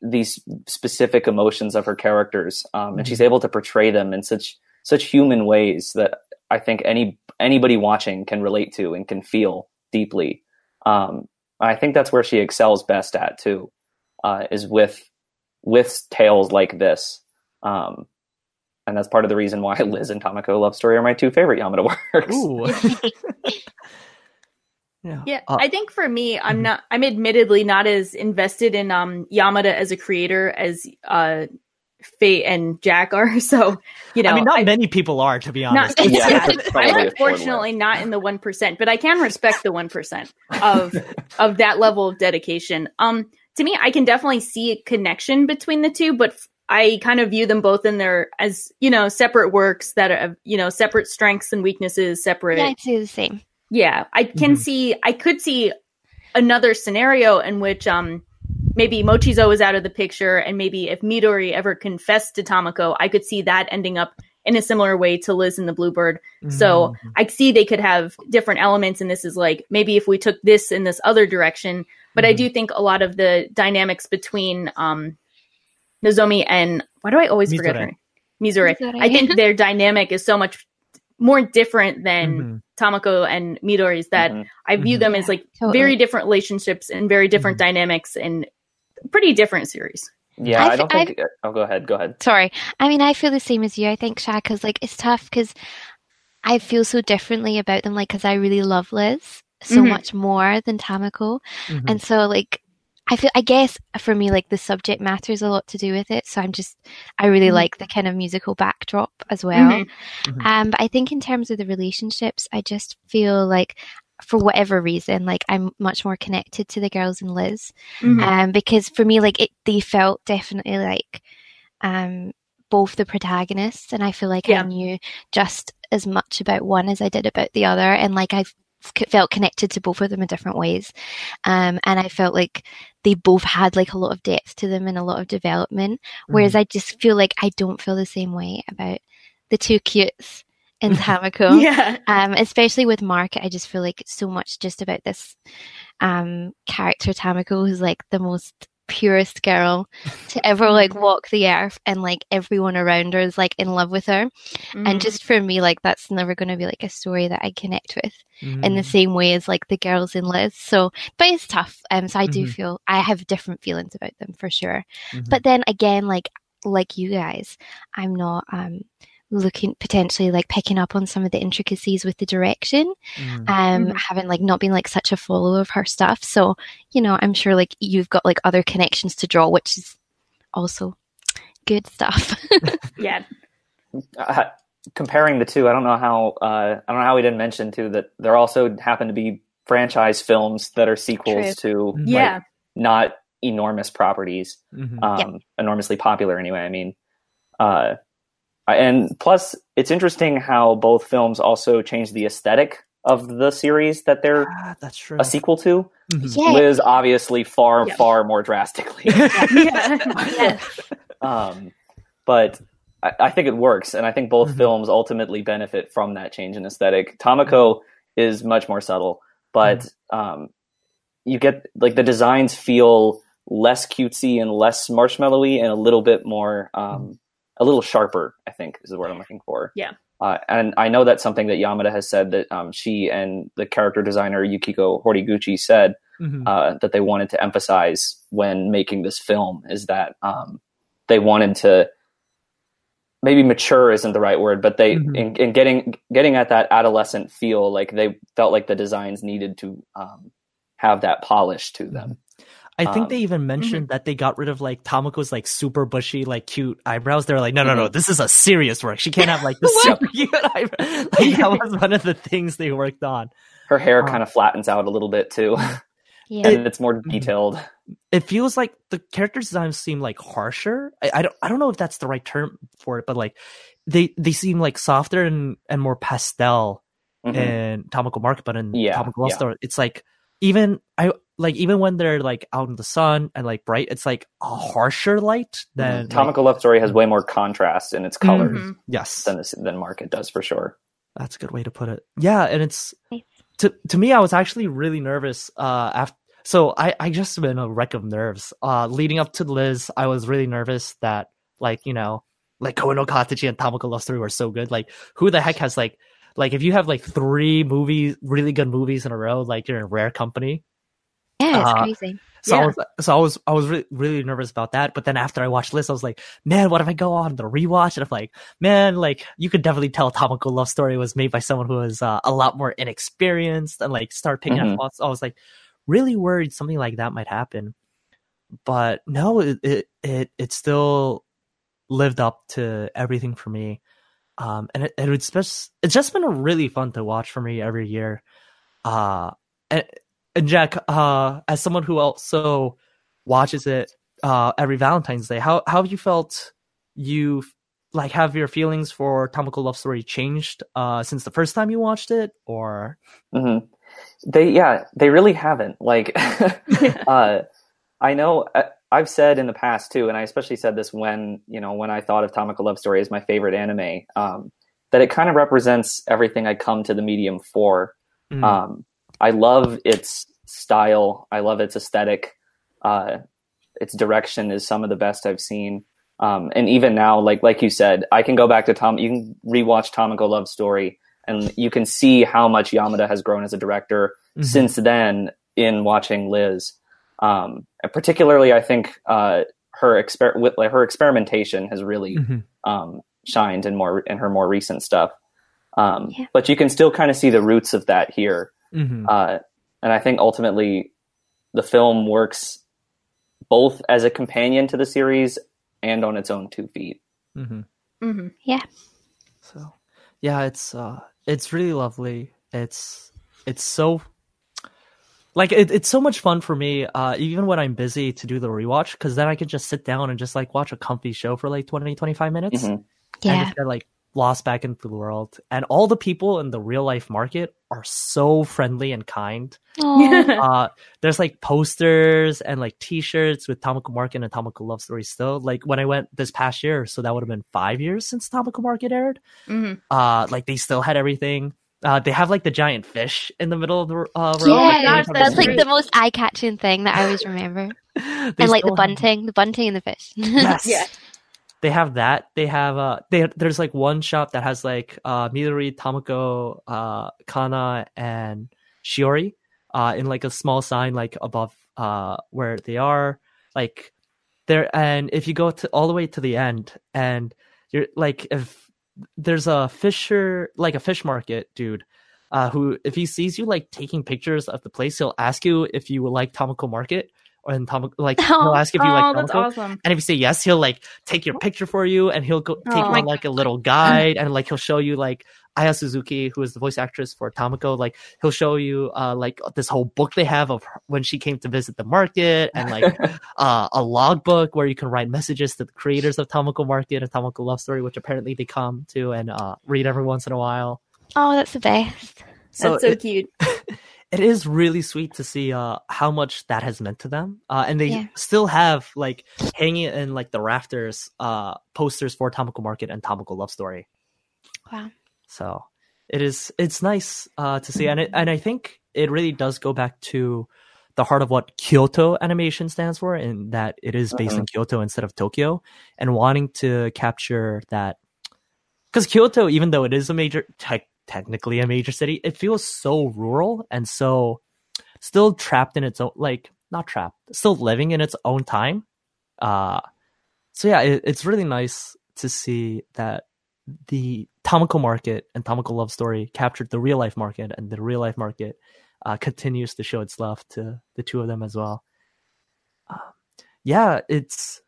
these specific emotions of her characters, um, and she's able to portray them in such such human ways that I think any anybody watching can relate to and can feel deeply. Um, I think that's where she excels best at too. uh, is with with tales like this. Um, and that's part of the reason why (laughs) Liz and Tamako Love Story are my two favorite Yamada (laughs) works. (laughs) Ooh. yeah. Yeah, Uh, I think for me, I'm mhm. not. I'm admittedly not as invested in um Yamada as a creator as uh Fate and Jack are. (laughs) So you know, I mean, not I- many people are, to be not, honest. Yeah, yeah, I'm unfortunately not in the one percent, but I can respect the one percent of (laughs) of that level of dedication. Um, to me, I can definitely see a connection between the two, but f- I kind of view them both in their as you know separate works that are you know separate strengths and weaknesses, separate. Yeah, I'd say the same. Yeah, I can Mhm. see. I could see another scenario in which um maybe Mochizo is out of the picture, and maybe if Midori ever confessed to Tamako, I could see that ending up in a similar way to Liz and the Bluebird. So Mhm. I see they could have different elements, and this is like maybe if we took this in this other direction. But I Mhm. do think a lot of the dynamics between um Nozomi and why do I always forget Mizore. her? Mizore. Mizore. I think their dynamic is so much more different than Mhm. Tamako and Midori's that Mhm. I view Mhm. them as like Totally. very different relationships and very different dynamics and pretty different series. Yeah, I I don't f- think. Oh, go ahead. Go ahead. Sorry. I mean, I feel the same as you. I think Jack is like, it's tough because I feel so differently about them, like, because I really love Liz so Mhm. much more than Tamako. Mhm. And so, like, I feel, I guess for me, like, the subject matters a lot to do with it. So I'm just, I really Mhm. like the kind of musical backdrop as well. Mhm. Mhm. Um, but I think in terms of the relationships, I just feel like, for whatever reason, like I'm much more connected to the girls and Liz Mhm. um, because for me, like it, they felt definitely like um, both the protagonists, and I feel like Yeah. I knew just as much about one as I did about the other, and like I felt connected to both of them in different ways, um, and I felt like they both had like a lot of depth to them and a lot of development, whereas I just feel like I don't feel the same way about the two cutes in (laughs) Tamako. Yeah. um, especially with Mark, I just feel like so much just about this um, character Tamako, who's like the most purest girl (laughs) to ever like walk the earth, and like everyone around her is like in love with her. Mhm. And just for me, like that's never going to be like a story that I connect with in the Mhm. same way as like the girls in Liz. So, but it's tough. Um, so I do Mhm. feel I have different feelings about them for sure. Mhm. But then again, like like you guys, I'm not um looking potentially like picking up on some of the intricacies with the direction Mhm. um Mhm. having like not been like such a follower of her stuff so you know i'm sure like you've got like other connections to draw which is also good stuff (laughs) yeah. uh, comparing the two, I don't know how uh, I don't know how we didn't mention too that there also happen to be franchise films that are sequels to like, Yeah. not enormous properties, Mhm. um, enormously popular anyway. I mean, uh, I- and plus it's interesting how both films also change the aesthetic of the series that they're Ah, that's true. a sequel to. Mhm. yeah Liz obviously far Yeah. far more drastically. (laughs) yeah. (laughs) yes um, but I, I think it works, and I think both Mhm. films ultimately benefit from that change in aesthetic. Tamako is much more subtle, but um, you get like the designs feel less cutesy and less marshmallowy, and a little bit more, um, a little sharper. I think is the word I'm looking for. Yeah. Uh, and I know that's something that Yamada has said that um, she and the character designer Yukiko Horiguchi said Mhm. uh, that they wanted to emphasize when making this film is that um, they wanted to maybe mature isn't the right word, but they Mhm. in, in getting getting at that adolescent feel, like they felt like the designs needed to um, have that polish to them. I think Um, they even mentioned that they got rid of like Tamako's like super bushy, like cute eyebrows. They're like, no, no, no, this is a serious work. She can't have like the (laughs) super cute (laughs) eyebrows. Like that was one of the things they worked on. Her hair Uh, kind of flattens out a little bit too, yeah and it's more detailed. It feels like the character designs seem like harsher. I, I don't, I don't know if that's the right term for it, but like they they seem like softer and and more pastel Mhm. in Tamako Market, but in Yeah, Tamako Love yeah. Story, it's like even I like even when they're like out in the sun and like bright, it's like a harsher light than like- Love Story has way more contrast in its colors Mhm. yes, than this, than Market does for sure. That's a good way to put it. Yeah, and it's to to me I was actually really nervous uh after so I I just been a wreck of nerves. Uh leading up to Liz, I was really nervous that like, you know, like Koe no Katachi and Tamako Love Story were so good. Like who the heck has like like if you have like three movies really good movies in a row, like you're in rare company. Yeah it's uh, crazy So I was so I was I was really really nervous about that. But then after I watched Liz, I was like, man, what if I go on the rewatch? And I'm like, man, like you could definitely tell Tamako Love Story was made by someone who was uh, a lot more inexperienced and like start picking Mhm. up plots. I was like really worried something like that might happen. But no, it it it, it still lived up to everything for me. Um, and it, and it's just it's just been a really fun to watch for me every year. Uh, and, and Jack, uh, as someone who also watches it uh every Valentine's Day, how how have you felt? You like have your feelings for Tamako Love Story changed uh since the first time you watched it, or hmm They yeah, they really haven't. Like, (laughs) (laughs) uh, I know I, I've said in the past too, and I especially said this when you know when I thought of Tamako Love Story as my favorite anime, um, that it kind of represents everything I come to the medium for. Mm, Um, I love its style. I love its aesthetic. Uh, its direction is some of the best I've seen. Um, and even now, like like you said, I can go back to Tom. You can rewatch Tamako Love Story, and you can see how much Yamada has grown as a director mhm. since then in watching Liz. Um, and particularly, I think uh, her exper- with, like, her experimentation has really Mhm. um, shined in more in her more recent stuff. Um, Yeah. But you can still kind of see the roots of that here, Mhm. uh, and I think ultimately the film works both as a companion to the series and on its own two feet. Mhm. hmm Yeah. So yeah, it's uh it's really lovely. It's it's so like it, it's so much fun for me uh even when I'm busy to do the rewatch cuz then I can just sit down and just like watch a comfy show for like 20 25 minutes Mhm. and Yeah. just get like lost back into the world. And all the people in the real life market are so friendly and kind. Uh there's like posters and like t-shirts with Tamako Market and Tamako Love Story still. Like when I went this past year, so that would have been 5 years since Tamako Market aired hmm uh like they still had everything uh they have like the giant fish in the middle of the uh road. Oh my yeah, gosh, that's, that's like the most eye-catching thing that I always remember. (laughs) And like the still have- bunting, the bunting and the fish. yes (laughs) Yeah. They have that. They have uh they there's like one shop that has like uh midori tamako uh kanna and shiori uh in like a small sign like above uh where they are. Like there and if you go to all the way to the end and you're like if there's a fisher like a fish market dude uh who if he sees you like taking pictures of the place he'll ask you if you like tamako market or in tamako like (laughs) he'll Oh. ask if you oh, like that's tamako awesome. and if you say yes, he'll like take your picture for you, and he'll go take Oh you on like a little guide, and like he'll show you like Aya Suzaki, who is the voice actress for Tamako. Like he'll show you uh like this whole book they have of her- when she came to visit the market, and like (laughs) uh, a logbook where you can write messages to the creators of Tamako Market and Tamako Love Story, which apparently they come to and uh read every once in a while. oh, that's the best. So, that's so it, cute. (laughs) it is really sweet to see uh how much that has meant to them. Uh and they Yeah. still have like hanging in like the rafters uh posters for Tamako Market and Tamako Love Story. Wow. so it is it's nice uh to see. And it, and I think it really does go back to the heart of what Kyoto animation stands for in that it is based in Kyoto instead of Tokyo and wanting to capture that. Because Kyoto even though it is a major tech technically a major city. It feels so rural and so still trapped in its own like not trapped still living in its own time. Uh so yeah it, it's really nice to see that the Tamako market and Tamako love story captured the real life market and the real life market uh, continues to show its love to the two of them as well. Um, yeah it's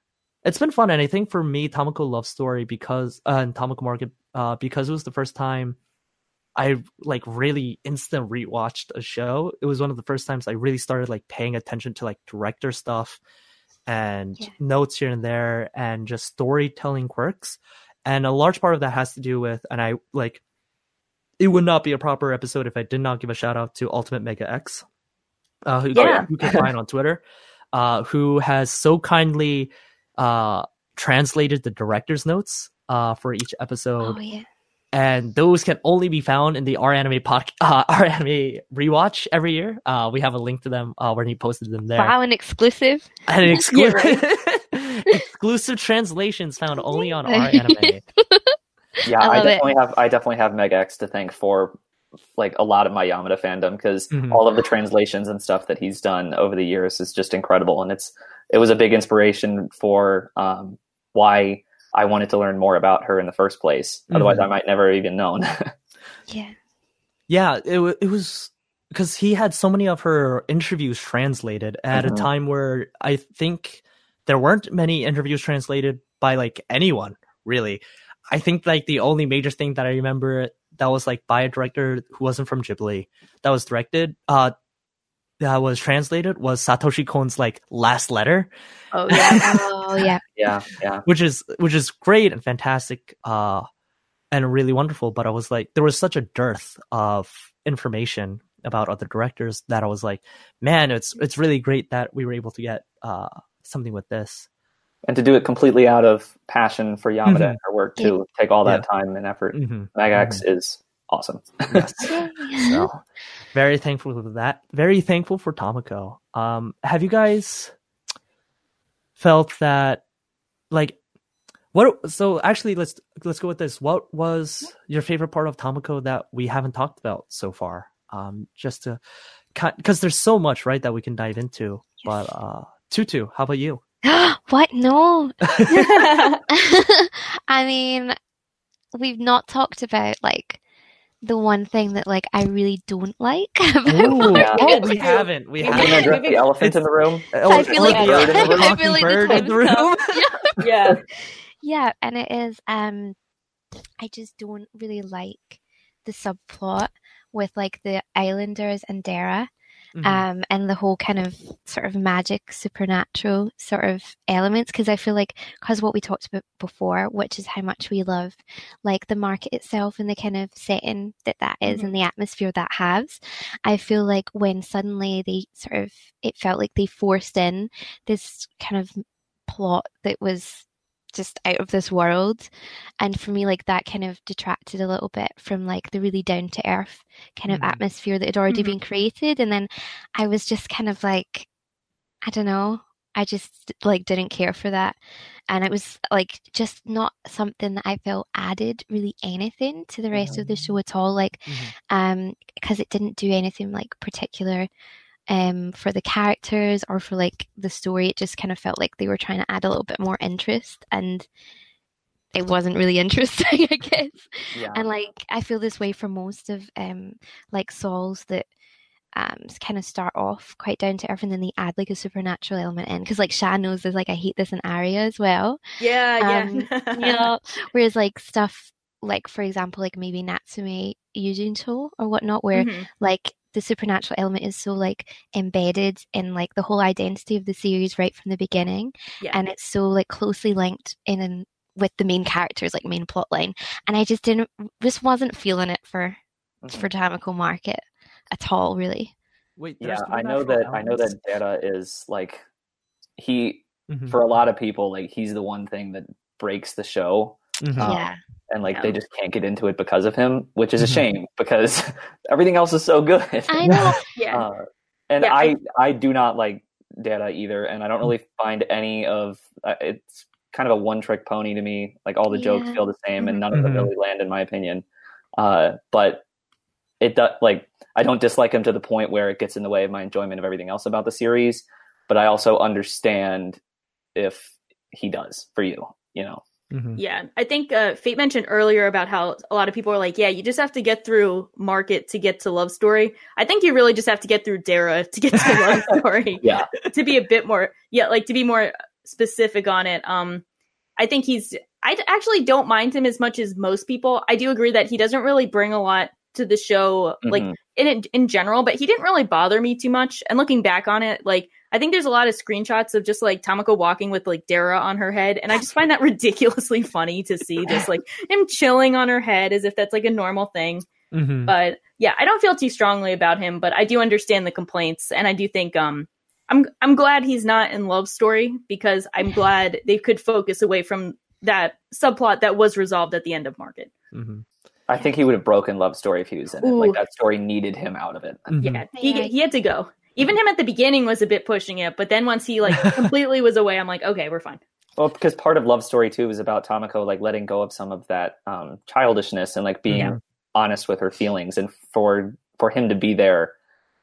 it's been fun. And i think for me Tamako love story because uh, and Tamako market uh, because it was the first time I like really instant rewatched a show. It was one of the first times I really started like paying attention to like director stuff and Yeah. notes here and there and just storytelling quirks. And a large part of that has to do with and I like it would not be a proper episode if I did not give a shout out to Ultimate Mega X, uh, who, Yeah. who can find on Twitter, uh, who has so kindly uh, translated the director's notes uh, for each episode Oh yeah. And those can only be found in the R anime pod, (laughs) uh, R anime rewatch every year. Uh, we have a link to them uh, when he posted them there. Wow, an exclusive. And an (laughs) exclu- Yeah, (laughs) exclusive translations found only on R anime. Yeah, I I, love it. definitely have I definitely have Mega X to thank for like a lot of my Yamada fandom because Mhm. all of the translations and stuff that he's done over the years is just incredible, and it's it was a big inspiration for um, why I wanted to learn more about her in the first place. Otherwise, Mhm. I might never even known. (laughs) Yeah. Yeah, it wa- it was because he had so many of her interviews translated at Mhm. a time where I think there weren't many interviews translated by like anyone really. I think like the only major thing that I remember that was like by a director who wasn't from Ghibli that was directed uh that was translated was Satoshi Kon's like last letter Oh yeah. (laughs) Oh yeah. yeah, yeah, which is which is great and fantastic uh and really wonderful but i was like there was such a dearth of information about other directors that i was like man it's it's really great that we were able to get uh something with this and to do it completely out of passion for Yamada Mhm. and her work too, take all that time and effort. hmm Mega X is awesome. yes. (laughs) So very thankful for that. Very thankful for tamako. Um have you guys felt that like what so actually let's let's go with this. What was your favorite part of tamako that we haven't talked about so far? Um just to because there's so much right that we can dive into but uh tutu how about you? (gasps) What? No. (laughs) (laughs) I mean, we've not talked about like the one thing that like I really don't like. (laughs) Ooh, Yeah. oh we haven't we Yeah. Can I haven't address the (laughs) elephant in the room? Oh, feel like- the bird in the I feel like the bird in the room come. (laughs) yeah. Yeah, and it is um I just don't really like the subplot with like the islanders and Dera. Mhm. um, and the whole kind of sort of magic, supernatural sort of elements. Because I feel like, because what we talked about before, which is how much we love like the market itself and the kind of setting that that is and the atmosphere that has. I feel like when suddenly they sort of, it felt like they forced in this kind of plot that was just out of this world and for me like that kind of detracted a little bit from like the really down to earth kind of Mhm. atmosphere that had already Mhm. been created and then i was just kind of like i don't know i just like didn't care for that and it was like just not something that i felt added really anything to the rest of the show at all like Mhm. um because it didn't do anything like particular um for the characters or for like the story it just kind of felt like they were trying to add a little bit more interest and it wasn't really (laughs) interesting i guess Yeah. and like i feel this way for most of um like souls that um kind of start off quite down to earth and then they add like a supernatural element in because like Shan knows there's like i hate this in Arya as well Yeah, Um, (laughs) yeah. you know whereas like stuff like for example like maybe natsume yujincho or whatnot where Mhm. like the supernatural element is so like embedded in like the whole identity of the series right from the beginning Yeah. and it's so like closely linked in and with the main characters like main plot line and i just didn't just wasn't feeling it for Mhm. for Tamako market at all really Wait, yeah, I know supernatural that I know that elements? Dera is like he Mhm. for a lot of people like he's the one thing that breaks the show Mhm. Um, yeah and like they just can't get into it because of him, which is a Mhm. shame because (laughs) everything else is so good. i know (laughs) Yeah. Uh, and Yeah, I I do not like Dera either, and I don't really find any of uh, it's kind of a one trick pony to me. Like all the jokes Yeah. feel the same, Mhm. and none of them Mhm. really land, in my opinion. Uh, but it does like I don't dislike him to the point where it gets in the way of my enjoyment of everything else about the series. But I also understand if he does for you, you know. Mhm. Yeah, I think uh, Fate mentioned earlier about how a lot of people are like, yeah, you just have to get through Market to get to Love Story. I think you really just have to get through Dera (laughs) to get to Love (laughs) Story. Yeah. to be a bit more, yeah, like to be more specific on it. Um, I think he's, I actually don't mind him as much as most people. I do agree that he doesn't really bring a lot to the show, like Mhm. In in general, but he didn't really bother me too much. And looking back on it, like I think there's a lot of screenshots of just like Tamako walking with like Dera on her head, and I just find that (laughs) ridiculously funny to see just like him chilling on her head as if that's like a normal thing. Mhm. But yeah, I don't feel too strongly about him, but I do understand the complaints, and I do think um I'm I'm glad he's not in Love Story because I'm glad they could focus away from that subplot that was resolved at the end of Market. Mhm. I think he would have broken Love Story if he was in it. Ooh. Like that story needed him out of it. Yeah, he he had to go. Even him at the beginning was a bit pushing it, but then once he like (laughs) completely was away, I'm like, okay, we're fine. Well, because part of Love Story too was about Tamako like letting go of some of that um, childishness and like being Yeah. honest with her feelings, and for for him to be there,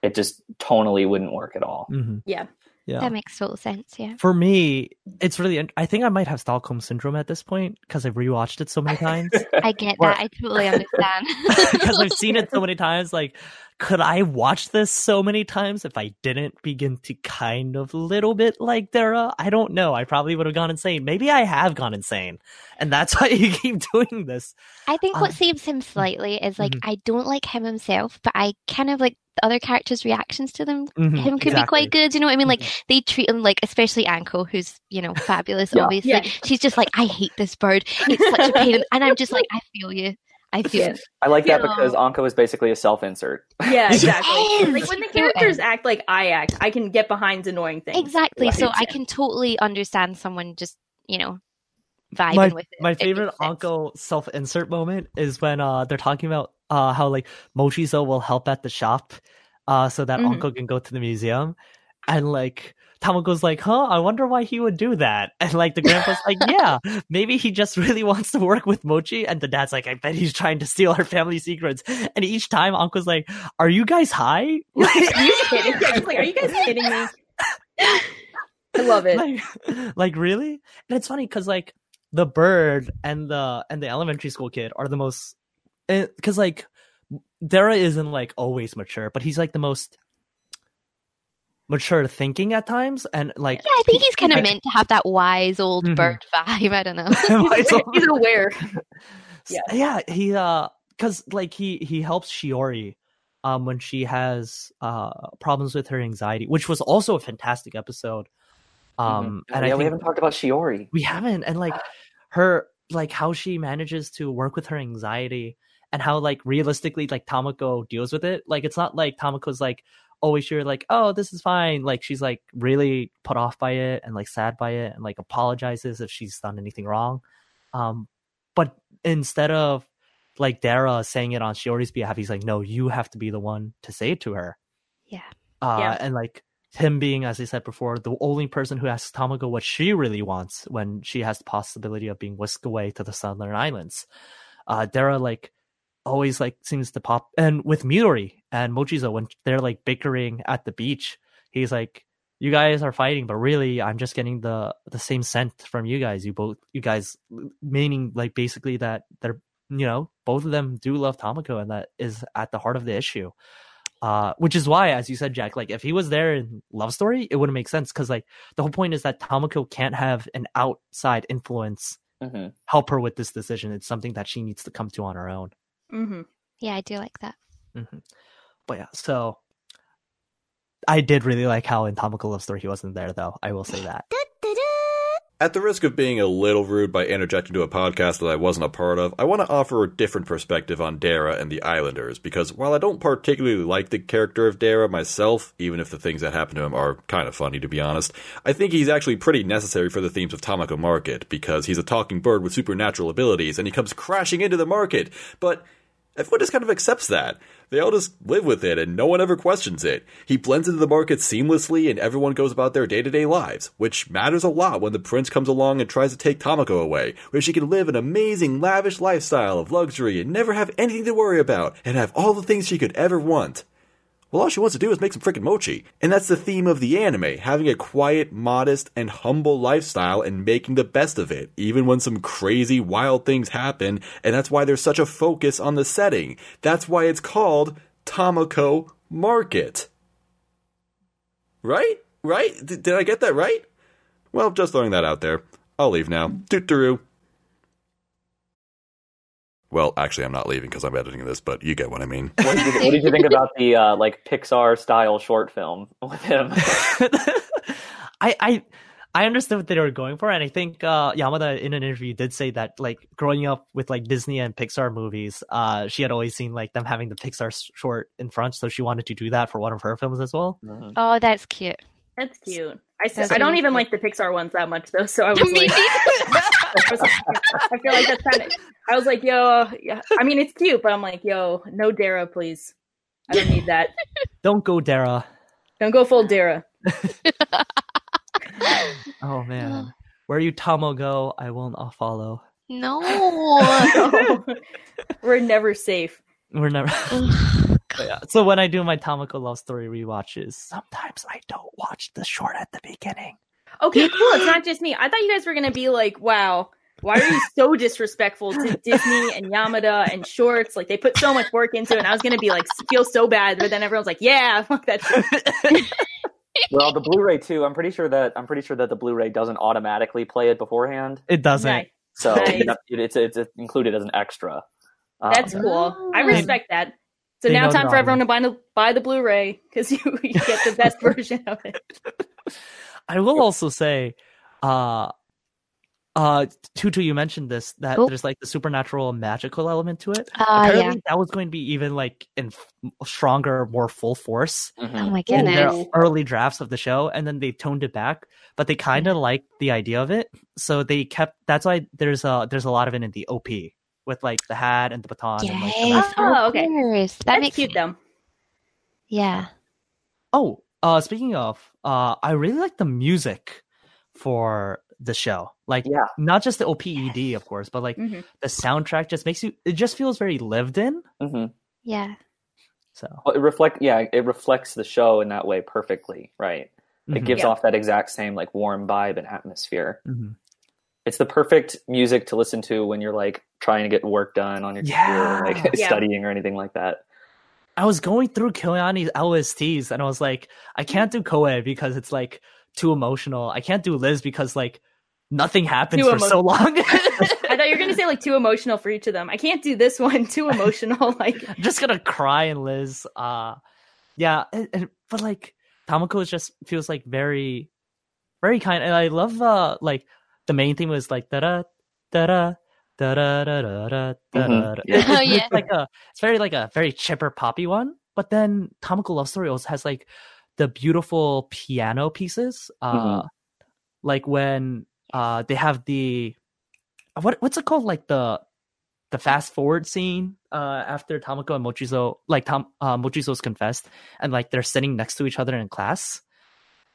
it just tonally wouldn't work at all. Mhm. Yeah. Yeah. That makes total sense. Yeah. For me, it's really. I think I might have Stockholm syndrome at this point because I've rewatched it so many (laughs) times. I get Or- that. I totally understand. (laughs) because I've seen it so (laughs) many times. Like, could I watch this so many times if I didn't begin to kind of little bit like Dera? I don't know. I probably would have gone insane. Maybe I have gone insane, and that's (laughs) why you keep doing this. I think what Um, saves him slightly is like mhm. I don't like him himself, but I kind of like the other characters' reactions to them. Mhm, Him could be exactly. Mm-hmm. quite good. You know what I mean? Like they treat him like, especially Anko, who's you know fabulous. Yeah. Obviously, Yeah. she's just like, I hate this bird. It's such a pain, (laughs) and I'm just like, I feel you. I feel. Yeah. you. I like that because Anko is basically a self-insert. Yeah, (laughs) exactly. Yes! like when the characters act like I act, I can get behind annoying things. Exactly. So I can totally understand someone just you know vibing my, with it. my favorite makes sense. Anko self insert moment is when uh they're talking about uh how like Mochizo will help at the shop uh so that Mhm. Anko can go to the museum and like Tamako's like, huh, I wonder why he would do that. (laughs) And like the grandpa's like, (laughs) yeah, maybe he just (laughs) really wants to work with Mochi. And the dad's like, I bet he's trying to steal our family secrets. And each time Anko's like, Are you guys high? are you kidding? Yeah, like, are you guys kidding me? I love it. like, like really and it's funny because like the bird and the and the elementary school kid are the most eh, because like dera isn't like always mature but he's like the most mature thinking at times and like Yeah, I think he's kind of meant to have that wise old Mhm. bird vibe. I don't know. (laughs) Wise old- He's aware. (laughs) yeah yeah he uh because like he he helps shiori um when she has uh problems with her anxiety which was also a fantastic episode um Mhm. and yeah, i we haven't talked about Shiori. we haven't and like her like how she manages to work with her anxiety and how like realistically like Tamako deals with it like it's not like Tamako's like always sure like oh this is fine like she's like really put off by it and like sad by it and like apologizes if she's done anything wrong um but instead of like Dera saying it on Shiori's behalf he's like no you have to be the one to say it to her Yeah. uh Yeah. and like him being, as I said before, the only person who asks Tamako what she really wants when she has the possibility of being whisked away to the Southern Islands. Uh, Dera like always like seems to pop, and with Midori and Mochizo when they're like bickering at the beach, he's like, "You guys are fighting, but really, I'm just getting the the same scent from you guys. You both, you guys, meaning like basically that they're." You know, both of them do love Tamako, and that is at the heart of the issue uh which is why as you said jack like if he was there in love story it wouldn't make sense because like the whole point is that tamako can't have an outside influence hmm help her with this decision it's something that she needs to come to on her own hmm Yeah, I do like that. hmm but yeah so i did really like how in tamako love story he wasn't there though i will say that At the risk of being a little rude by interjecting to a podcast that I wasn't a part of, I want to offer a different perspective on Dera and the Islanders, because while I don't particularly like the character of Dera myself, even if the things that happen to him are kind of funny to be honest, I think he's actually pretty necessary for the themes of Tamako Market, because he's a talking bird with supernatural abilities, and he comes crashing into the market, but everyone just kind of accepts that. They all just live with it, and no one ever questions it. He blends into the market seamlessly, and everyone goes about their day to day lives, which matters a lot when the prince comes along and tries to take Tamako away, where she can live an amazing, lavish lifestyle of luxury and never have anything to worry about, and have all the things she could ever want. Well, all she wants to do is make some freaking mochi. And that's the theme of the anime, having a quiet, modest, and humble lifestyle and making the best of it, even when some crazy, wild things happen, and that's why there's such a focus on the setting. That's why it's called Tamako Market. Right? Right? D- did I get that right? Well, just throwing that out there. I'll leave now. Toot-tooroo. Well, actually, I'm not leaving because I'm editing this, but you get what I mean. What, did you, what did you think about the uh, like Pixar style short film with him? (laughs) I I I understood what they were going for, and I think uh, Yamada in an interview did say that like growing up with like Disney and Pixar movies, uh, she had always seen like them having the Pixar short in front, so she wanted to do that for one of her films as well. Oh, that's cute. That's cute. I, s- That's I don't even like the Pixar ones that much though, so I was (laughs) like, I, was like- I feel like that's kind of. I was like, yo, yeah. I mean, it's cute, but I'm like, yo, no Dera, please. I don't need that. (laughs) Don't go, Dera. Don't go full Dera. (laughs) Oh (sighs) man, where you Tomo go, I will not follow. No. We're never safe. we're never. Ugh, But yeah. So when I do my Tamako love story rewatches, sometimes I don't watch the short at the beginning. Okay, (gasps) cool. It's not just me. I thought you guys were gonna be like, "Wow, why are you so disrespectful to (laughs) Disney and Yamada and shorts? Like they put so much work into it." And I was gonna be like, feel so bad, but then everyone's like, "Yeah, (laughs) fuck that." Shit. (laughs) well, the Blu-ray too. I'm pretty sure that I'm pretty sure that the Blu-ray doesn't automatically play it beforehand, It doesn't. Nice. so Nice. it, it's it's included as an extra. Um, That's cool. I Oh. respect that. So They now time the for everyone to buy the buy the Blu-ray because you, (laughs) you get the best (laughs) version of it. I will also say, uh, uh, Tutu, you mentioned this that Oh. there's like the supernatural magical element to it. Yeah. Apparently, that was going to be even like in stronger, more full force mhm. Oh my in their goodness. early drafts of the show, and then they toned it back. But they kind of liked the idea of it, so they kept. That's why there's a there's a lot of it in the OP with like the hat and the baton. And, like, the Yes, Oh, okay. That That's makes cute though. Yeah. Oh, uh, speaking of, uh, I really like the music for the show. Like, Yeah. not just the OPED, of course, but like Mhm. the soundtrack just makes you. It just feels very lived in. hmm Yeah. So Well, it reflect yeah, it reflects the show in that way perfectly, right? It mhm, gives Yeah. off that exact same like warm vibe and atmosphere. It's the perfect music to listen to when you're like trying to get work done on your Yeah. computer, (laughs) like Yeah. studying or anything like that. I was going through Kyoani's LSTs and I was like, I can't do Koe because it's like too emotional. I can't do Liz because like nothing happens Too for so long. (laughs) (laughs) I thought you were gonna say like too emotional for each of them. I can't do this one. Too emotional. Like I'm just gonna cry in Liz. Uh yeah, and, and- but like Tamako just feels like very very kind and I love uh like the main theme was like da da da da da da da da da da yeah. It's, Oh, it's (laughs) yeah. like a it's very like a very chipper poppy one. But then Tamako Love Story also has like the beautiful piano pieces. Uh Mhm. like when uh they have the what what's it called? Like the the fast forward scene uh after Tamako and Mochizo like Tam uh Mochizo's confessed and like they're sitting next to each other in class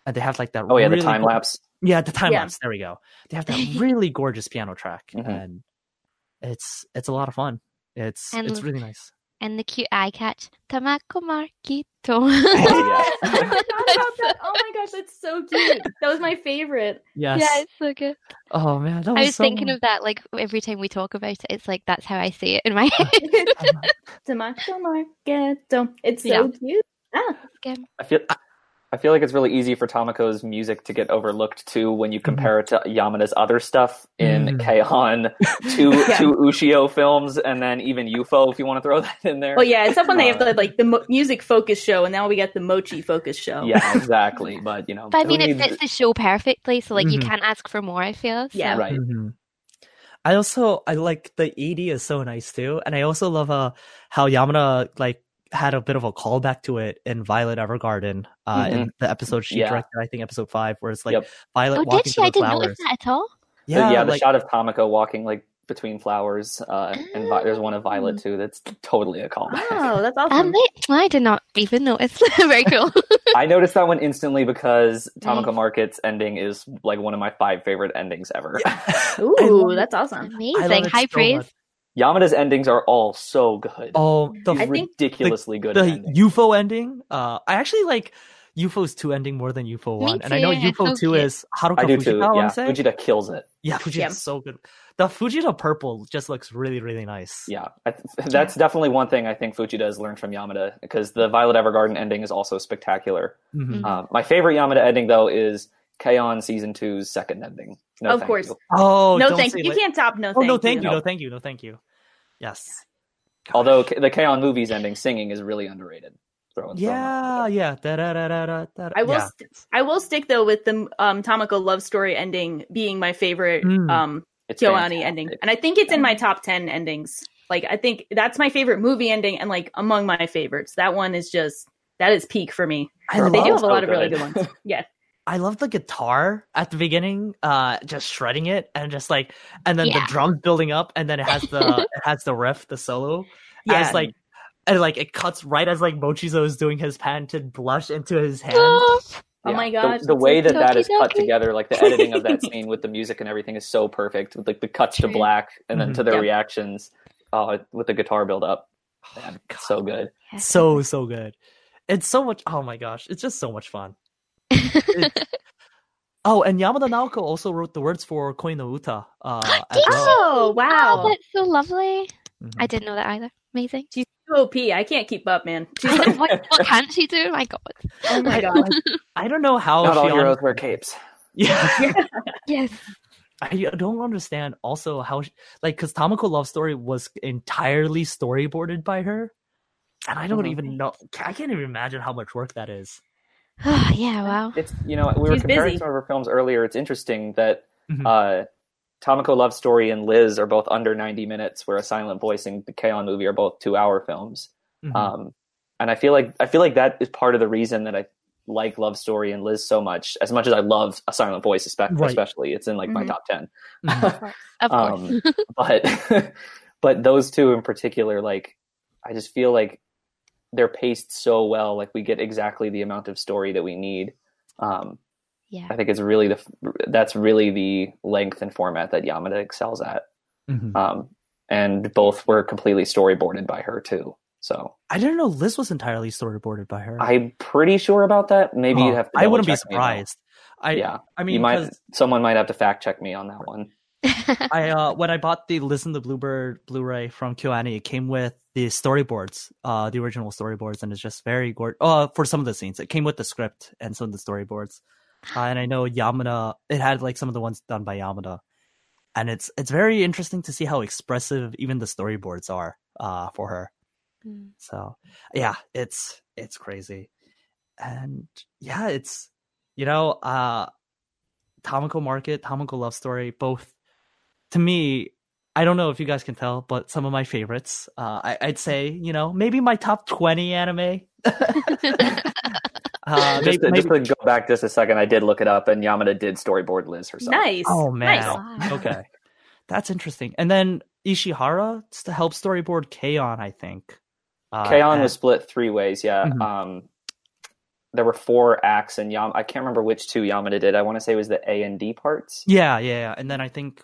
and they have like that Oh yeah, the really time go- lapse. Yeah the time Yeah. lapse there we go they have that (laughs) really gorgeous piano track Mhm. and it's it's a lot of fun it's And- it's really nice And the cute eye catch. Tamako Markito. Oh, yeah. (laughs) (laughs) I forgot about that. Oh my gosh, that's so cute. That was my favorite. yes Yeah, it's so good. oh man that was I was so thinking fun. of that like every time we talk about it. It's like that's how I see it in my head. Tamako Marketo. It's so Yeah. cute. Ah, Again. I feel I feel like it's really easy for Tamako's music to get overlooked too when you compare it to Yamada's other stuff in Mm. K-On, (laughs) two Yeah. two Ushio films, and then even Eupho if you want to throw (laughs) that in there. well, yeah. It's up when they have Uh, the like the mo- music focus show, and now we get the mochi focus show. Yeah, exactly. But you know, But I who mean, it fits the show perfectly, so like you Mhm. can't ask for more. I feel. So. Yeah. right. Mhm. I also I like the ED is so nice too, and I also love uh how Yamada like had a bit of a callback to it in Violet Evergarden, uh, in the episode she Mm-hmm. Yeah. directed, I think episode five, where it's like Yep. Violet Oh, walking did she? through I the didn't flowers. notice that at all. The- Yeah, the like, shot of Tamako walking like between flowers, uh, and Vi- there's one of Violet too. That's totally a callback. Oh, (laughs) that's awesome. Um, I did not even notice. (laughs) Very cool. (laughs) I noticed that one instantly because Tamako Nice. Market's ending is like one of my five favorite endings ever. I Ooh, that's awesome. Amazing. High so praise. much. Yamada's endings are all so good. Oh, the I think ridiculously good. the endings. Eupho ending. Uh, I actually like Eupho's two ending more than Eupho Me one, and I know Eupho so two cute. is Haruka I do Fujita. too. I Yeah, want to say. Fujita kills it. Yeah, Fujita's Yeah. so good. The Fujita purple just looks really, really nice. Yeah, I th- that's definitely one thing I think Fujita has learned from Yamada because the Violet Evergarden ending is also spectacular. Mhm. Mhm. Um, my favorite Yamada ending though is K-On! season two's second ending. No, Of thank course. you. Oh, no, thank you. You can't top no. Oh thank no, thank you, No. no, thank you, no, thank you. Yes. Gosh. Although the K-On! movies ending singing is really underrated. Throwing yeah, yeah, da da da da da da. I will. Yeah. St- I will stick though with the um, Tamako love story ending being my favorite Mm. um, Kyoani ending, and I think it's in my top ten endings. Like I think that's my favorite movie ending, and like among my favorites. That one is just that is peak for me. I They do have a so lot of really good. good ones. (laughs) Yeah, I love the guitar at the beginning, uh, just shredding it and just like, and then Yeah. the drums building up, and then it has the (laughs) it has the riff, the solo, yeah. as like, and like it cuts right as like Mochizo is doing his patented blush into his (gasps) hand. oh Yeah. my The- the, way so that that cute. is cut Doki-doki. together, like the editing of that (laughs) scene with the music and everything, is so perfect. With like the cuts to black and then Mhm. to their Yeah. reactions uh, with the guitar build up. Yeah, God. so good. so so good. It's so much. Oh my gosh, it's just so much fun. (laughs) Oh, and Yamada Naoko also wrote the words for Koi no Uta. Uh, (gasps) as well. Oh wow, Oh, that's so lovely. Mhm. I didn't know that either. Amazing. she's too OP. I can't keep up, man. (laughs) She's what, what can't she do? My God. oh my I, god. (laughs) I don't know how Not all she heroes wear capes. Yeah, Yes. I don't understand. Also, how she, like because Tamako Love Story was entirely storyboarded by her, and I don't Mhm. even know. I can't even imagine how much work that is. (sighs) yeah, wow. It's you know we were She's comparing busy. some of her films earlier. It's interesting that Mhm. uh, Tamako Love Story and Liz are both under 90 minutes, where A Silent Voice and the K-On! movie are both two-hour films. Mhm. Um, and I feel like I feel like that is part of the reason that I like Love Story and Liz so much. As much as I love A Silent Voice, espe- Right. especially, it's in like my Mhm. top 10. Mhm. Of course. um, but (laughs) but those two in particular, like I just feel like they're paced so well. Like we get exactly the amount of story that we need. Um, yeah. I think it's really the that's really the length and format that Yamada excels at. Mhm. Um, and both were completely storyboarded by her too. So I didn't know Liz was entirely storyboarded by her. I'm pretty sure about that. Maybe you have to. I wouldn't be double-check me, surprised. I yeah, I mean, you might. 'cause Someone might have to fact check me on that one. (laughs) I uh when I bought the Listen to the Bluebird Blu-ray from KyoAni, it came with the storyboards, uh the original storyboards, and it's just very gorgeous. Uh for some of the scenes, it came with the script and some of the storyboards. Uh, and I know Yamada, it had like some of the ones done by Yamada, and it's it's very interesting to see how expressive even the storyboards are uh for her. Mm. So yeah, it's it's crazy. And yeah, it's you know, uh Tamako Market, Tamako Love Story, both to me, I don't know if you guys can tell, but some of my favorites. Uh I, I'd say, you know, maybe my top twenty anime. (laughs) uh Just, maybe, to, maybe- just to go back just a second, I did look it up, and Yamada did storyboard Liz herself. Nice. Oh man. Nice. Okay. That's interesting. And then Ishihara to help storyboard K-On, I think. Uh, K-On! and- was split three ways. Yeah. Mhm. Um, there were four acts, and Yam. I can't remember which two Yamada did. I want to say it was the A and D parts. Yeah, yeah, yeah. And then I think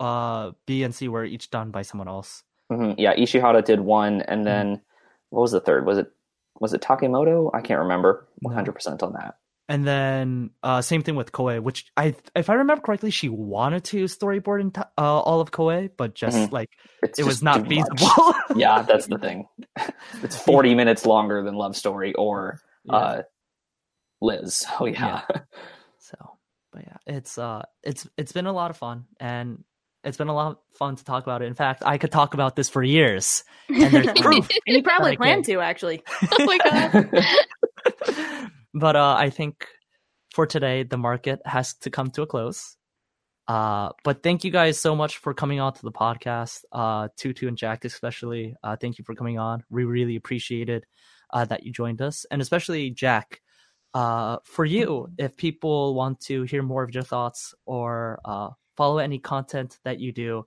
uh B and C were each done by someone else. hmm Yeah, Ishihara did one, Mm-hmm. and then what was the third? Was it was it Takemoto? I can't remember one hundred percent on that. And then uh same thing with Koe, which I if I remember correctly, she wanted to storyboard in ta- uh, all of Koe, but just Mhm. like It's it was not feasible. yeah, that's the thing. (laughs) It's forty minutes longer than Love Story or Yeah. uh, Liz. (laughs) Oh yeah. So, but yeah, it's uh, it's it's been a lot of fun, and it's been a lot of fun to talk about it. In fact, I could talk about this for years, and there's (laughs) proof. And you probably Okay. plan to actually. (laughs) oh my god. but uh, I think for today, the market has to come to a close. Uh, but thank you guys so much for coming on to the podcast. Uh, Tutu and Jack, especially. Uh, thank you for coming on. We really appreciated uh, that you joined us, and especially Jack. Uh, for you, if people want to hear more of your thoughts or uh, follow any content that you do,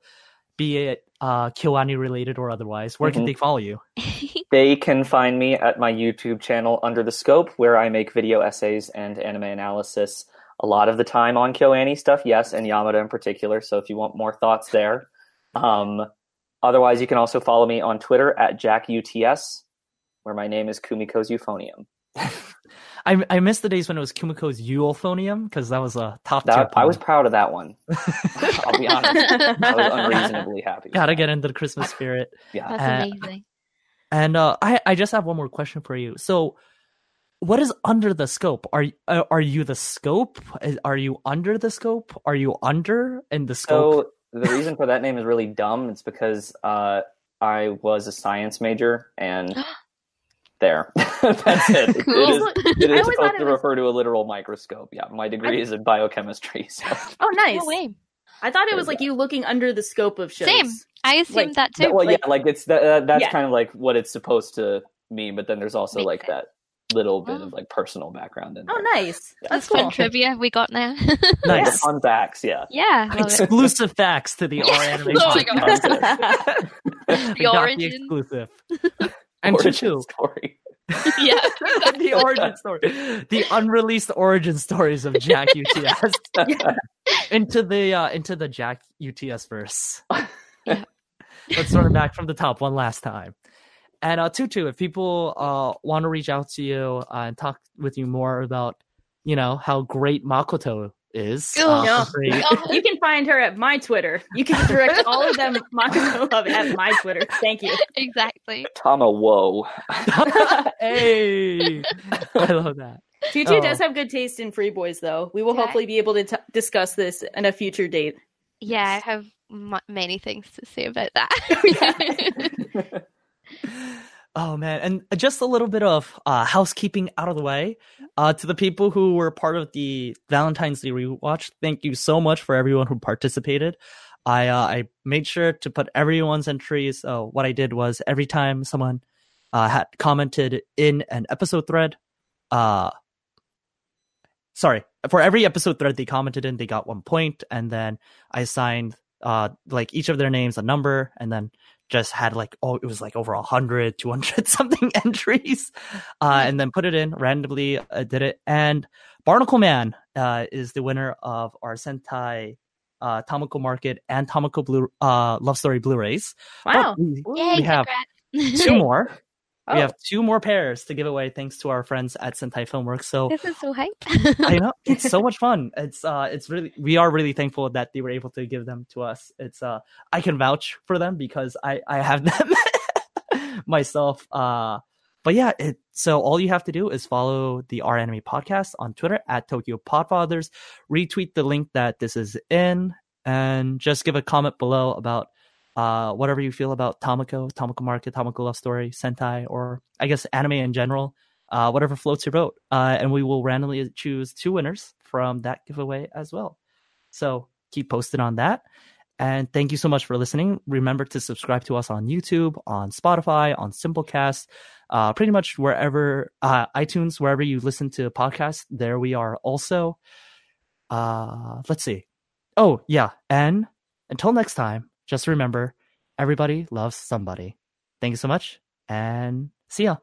be it uh, Kyoani related or otherwise, where can Mhm. they follow you? (laughs) They can find me at my YouTube channel Under the Scope, where I make video essays and anime analysis. A lot of the time on KyoAni stuff, yes, and Yamada in particular. So if you want more thoughts there, um, otherwise you can also follow me on Twitter at JackUTS, where my name is Kumiko's Euphonium. (laughs) I I miss the days when it was Kumiko's Euphonium because that was a top tier. That, I was proud of that one. (laughs) I'll be honest. I was unreasonably happy. with Gotta that. get into the Christmas spirit. Yeah. That's Uh, amazing. And uh, I I just have one more question for you. So, what is under the scope? Are uh, are you the scope? Are you under the scope? Are you under in the scope? So the reason for that name is really dumb. It's because uh, I was a science major, and (gasps) there, (laughs) that's it. (laughs) It- Cool. It (laughs) is, it I always thought supposed it to was- refer to a literal microscope. Yeah, my degree is in biochemistry. So Oh, nice. No way. I thought it was like you looking under the scope of shows. Same. I assumed Like, that too. That- well, like- yeah, like it's that, uh, that's Yeah. kind of like what it's supposed to mean. But then there's also Makes like sense. that little bit Oh. of like personal background in there. Oh, nice. Yeah. That's That's fun cool. trivia we got now. The nice. fun facts, yeah. yeah. love it. Exclusive facts to the R Yes. anime Oh my podcast. The We origin. exclusive. And Origin Chuchu, (laughs) story. (laughs) yeah. the origin story, (laughs) the unreleased origin stories of Jack UTS into the uh, into the Jack UTS verse. Yeah. Let's start back from the top one last time. And uh, Tutu, if people uh, want to reach out to you uh, and talk with you more about, you know, how great Makoto is, uh, no. feel (laughs) You can find her at my Twitter. You can direct all of them (laughs) Makoto Love at my Twitter. Thank you. exactly. Tama, whoa. (laughs) hey, I love that. Tutu Oh. does have good taste in free boys, though. We will Yeah. hopefully be able to t- discuss this in a future date. Yeah, I have m- many things to say about that. Oh man, and just a little bit of uh, housekeeping out of the way. Uh, to the people who were part of the Valentine's Day rewatch, thank you so much for everyone who participated. I uh, I made sure to put everyone's entries. Uh, what I did was every time someone uh, had commented in an episode thread, uh, sorry, for every episode thread they commented in, they got one point, and then I assigned uh like each of their names a number, and then just had like oh it was like over a hundred, two hundred (laughs) something entries, uh, and then put it in randomly. Uh, did it, and Barnacle Man uh, is the winner of our Sentai uh, Tamako Market and Tamako Blue uh, Love Story Blu-rays. Wow. We, Yay, we have two (laughs) more. Oh. We have two more pairs to give away thanks to our friends at Sentai Filmworks. So this is so hype. I know (laughs) it's so much fun. It's uh it's really we are really thankful that they were able to give them to us. It's uh I can vouch for them because I I have them (laughs) myself. Uh but yeah, it so all you have to do is follow the R Anime podcast on Twitter at Tokyo Podfathers, retweet the link that this is in, and just give a comment below about uh whatever you feel about Tamako, Tamako Market, Tamako Love Story, Sentai, or I guess anime in general uh, whatever floats your boat. Uh, and we will randomly choose two winners from that giveaway as well. So keep posted on that. And thank you so much for listening. Remember to subscribe to us on YouTube, on Spotify, on Simplecast, uh, pretty much wherever, uh, iTunes, wherever you listen to podcasts, there we are also. Uh, let's see. Oh, yeah. And until next time, just remember everybody loves somebody. Thank you so much and see ya.